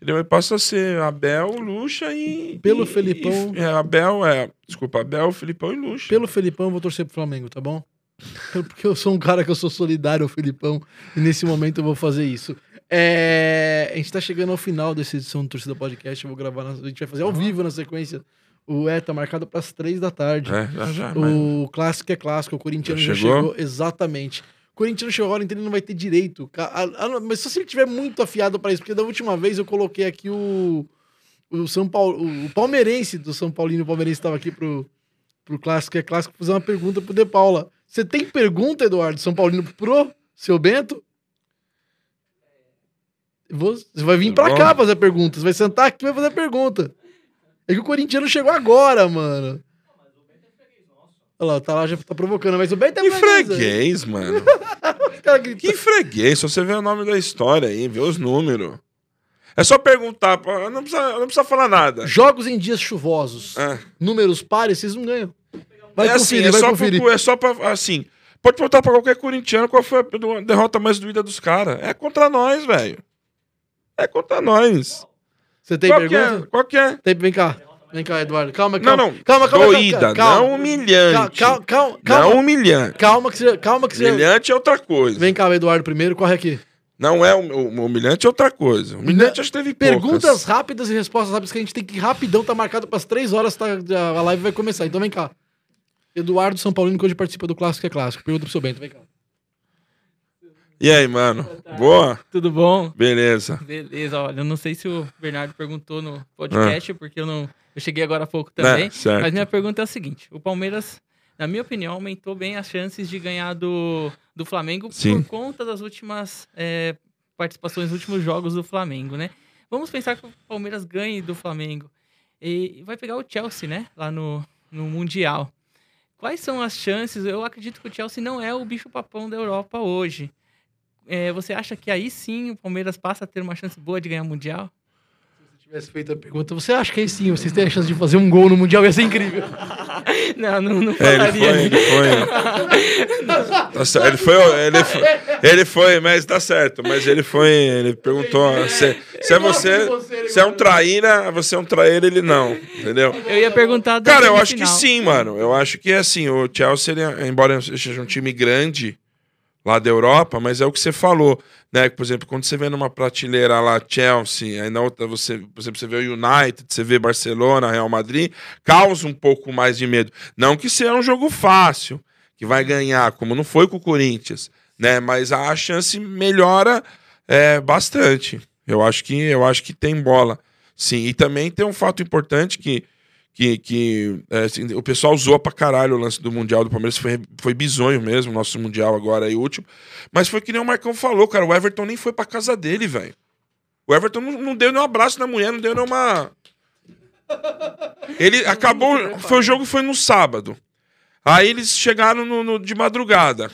Aí passa a ser Abel, Lucha e. Pelo e- Felipão. e- é, Abel é. Desculpa, Abel, Filipão e Lucha. Pelo Felipão, eu vou torcer pro Flamengo, tá bom? *laughs* Porque eu sou um cara que eu sou solidário ao Felipão e nesse momento eu vou fazer isso. É, A gente tá chegando ao final dessa edição do Torcida Podcast. Eu vou gravar, na- a gente vai fazer ao vivo na sequência. O é, tá marcado pras três da tarde. É, já, já. mas- O clássico é clássico, o corintiano Já já chegou? chegou. Exatamente. O corintiano chegou agora, então ele não vai ter direito. Mas só se ele tiver muito afiado para isso, porque da última vez eu coloquei aqui o, o São Paulo, o palmeirense do São Paulino, o palmeirense estava aqui pro, pro clássico é clássico, fazer uma pergunta pro De Paula. Você tem pergunta, Eduardo, São Paulino pro seu Bento? Você vai vir pra cá fazer pergunta. Você vai sentar aqui e vai fazer pergunta. É que o corintiano chegou agora, mano. Olha lá, tá lá, já tá provocando, mas o Bento é Que freguês, freguês, mano. *laughs* Que freguês, só você vê o nome da história aí, vê os números. É só perguntar, não precisa, não precisa falar nada. Jogos em dias chuvosos. É, Números pares, vocês não ganham. Vai é assim, conferir, é vai só, conferir. pro, é só pra, assim, pode perguntar pra qualquer corintiano qual foi a derrota mais doída dos caras. É contra nós, velho. É contra nós. Você tem qual que pergunta? é? Qual que é? Tem, vem cá. Vem cá, Eduardo. Calma, Não, calma. não. Calma, calma. doída, calma, calma. não humilhante. Calma, calma, Não calma. humilhante. Calma que você. Calma que você. Humilhante é outra coisa. Vem cá, Eduardo, primeiro, corre aqui. Não é humilhante é outra coisa. Humilhante acho que teve Perguntas poucas. rápidas e respostas rápidas que a gente tem que ir rapidão, tá marcado pras três horas, tá, a live vai começar. Então vem cá. Eduardo São Paulino, que hoje participa do Clássico é Clássico. Pergunta pro seu Bento, vem cá. E aí, mano? Boa? Tudo bom? Beleza. Beleza, olha, eu não sei se o Bernardo perguntou no podcast, porque eu não. Eu cheguei agora há pouco também. Né, certo. Mas minha pergunta é a seguinte: o Palmeiras, na minha opinião, aumentou bem as chances de ganhar do, do Flamengo Sim. por conta das últimas é, participações nos últimos jogos do Flamengo, né? vamos pensar que o Palmeiras ganhe do Flamengo. E vai pegar o Chelsea, né? Lá no, no Mundial. Quais são as chances? Eu acredito que o Chelsea não é o bicho-papão da Europa hoje. É, você acha que aí sim o Palmeiras passa a ter uma chance boa de ganhar Mundial? Se tivesse feito a pergunta, você acha que aí sim, vocês têm a chance de fazer um gol no Mundial? Ia ser incrível. *laughs* não, não, não É, ele falaria. foi, ele foi. Tá certo, ele foi, ele foi, ele foi, mas tá certo. Mas ele foi, ele perguntou se, se é você, se é um traíra, você é um traíra, ele não, entendeu? Eu ia perguntar Cara, eu acho que sim, mano. Eu acho que é assim, o Chelsea, ele, embora seja um time grande lá da Europa, mas é o que você falou, né? Por exemplo, quando você vê numa prateleira lá Chelsea, aí na outra você, por exemplo, você vê o United, você vê Barcelona, Real Madrid, causa um pouco mais de medo. Não que seja um jogo fácil, que vai ganhar, como não foi com o Corinthians, né? Mas a chance melhora é, bastante. Eu acho que eu acho que tem bola. Sim, e também tem um fato importante que que, que é, assim, o pessoal zoou pra caralho o lance do Mundial do Palmeiras. Foi, foi bizonho mesmo, nosso Mundial agora aí, último. Mas foi que nem o Marcão falou, cara. O Everton nem foi pra casa dele, velho. O Everton não, não deu nem um abraço na mulher, não deu nem uma. Ele acabou. Foi, o jogo foi no sábado. Aí eles chegaram no, no- de madrugada.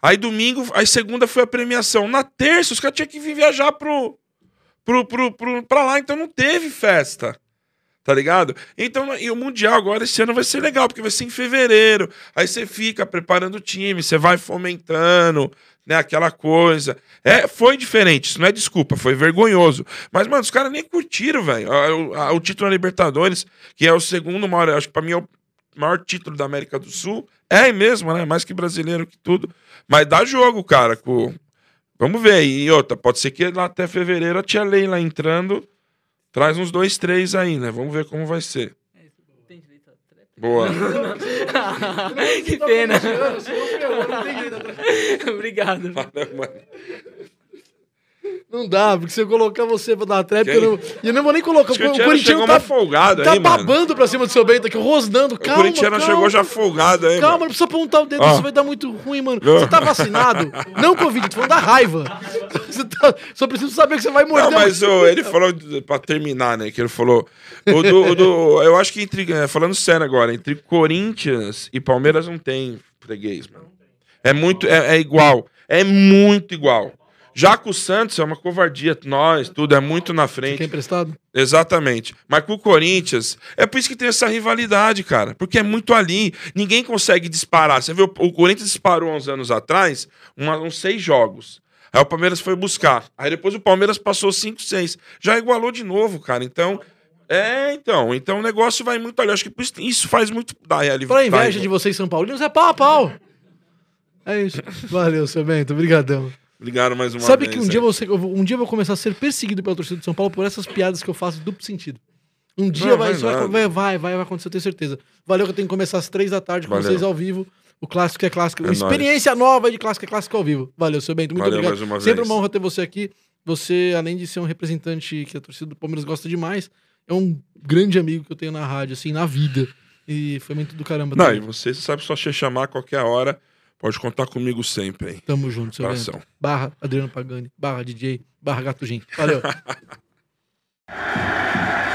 Aí domingo, aí segunda foi a premiação. Na terça, os caras tinham que vir viajar pro, pro, pro, pro, pra lá, então não teve festa. Tá ligado? Então, e o Mundial agora esse ano vai ser legal, porque vai ser em fevereiro. Aí você fica preparando o time, você vai fomentando, né? Aquela coisa. É, foi diferente, isso não é desculpa, foi vergonhoso. Mas, mano, os caras nem curtiram, velho. O título da Libertadores, que é o segundo maior, acho que pra mim é o maior título da América do Sul. É mesmo, né? Mais que brasileiro que tudo. Mas dá jogo, cara. Com... Vamos ver. E outra, pode ser que lá até fevereiro a tia Leila entrando. Traz uns dois, três aí, né? Vamos ver como vai ser. Tem direito a trap? Boa. que pena. Obrigado. Valeu, mano. Não dá, porque se eu colocar você pra dar trap, eu não, e eu não vou nem colocar. Acho o O Corinthians tá, folgado tá aí, mano. babando pra cima do seu Bento aqui, rosnando. O Calma, corintiano calma. chegou já folgado aí, Calma, não mano. precisa apontar o dedo, Ó. isso vai dar muito ruim, mano. Você tá vacinado? *laughs* Não Covid, tô falando da raiva. *laughs* Tá- Só preciso saber que você vai morder. Não, mas ô, ele falou, pra terminar, né? Que ele falou. O do, o do- eu acho que entre. é, Falando sério agora, entre Corinthians e Palmeiras não tem freguês, mano. É muito. É, é igual. É muito igual. Já com o Santos é uma covardia, nós, tudo, é muito na frente. emprestado? Exatamente. Mas com o Corinthians, é por isso que tem essa rivalidade, cara. Porque é muito ali. Ninguém consegue disparar. Você vê, o, Corinthians disparou uns anos atrás, uma- uns seis jogos. Aí o Palmeiras foi buscar. Aí depois o Palmeiras passou cinco, seis. Já igualou de novo, cara. Então. É, então. Então o negócio vai muito ali. Acho que isso, isso faz muito da realidade. Pra inveja de vocês, São Paulinos, é pau a pau. É isso. Valeu, seu Bento. Obrigadão. Obrigado mais uma Sabe vez. que um dia, você, eu vou- um dia eu vou começar a ser perseguido pela torcida de São Paulo por essas piadas que eu faço duplo sentido. Um dia Não, vai, vai vai, vai, vai, vai acontecer, eu tenho certeza. Valeu que eu tenho que começar às três da tarde com Valeu. vocês ao vivo. O clássico é clássico. É Experiência nova de clássico é clássico ao vivo. Valeu, seu Bento. Muito Valeu obrigado. mais uma Sempre vez. uma honra ter você aqui. Você, além de ser um representante que a torcida do Palmeiras gosta demais, é um grande amigo que eu tenho na rádio, assim, na vida. E foi muito do caramba. Não, e também. você, você sabe só te chamar a qualquer hora. Pode contar comigo sempre, hein? Tamo junto, seu Abração. Barra Adriano Pagani, barra DJ, barra Gato Gin. Valeu. *laughs*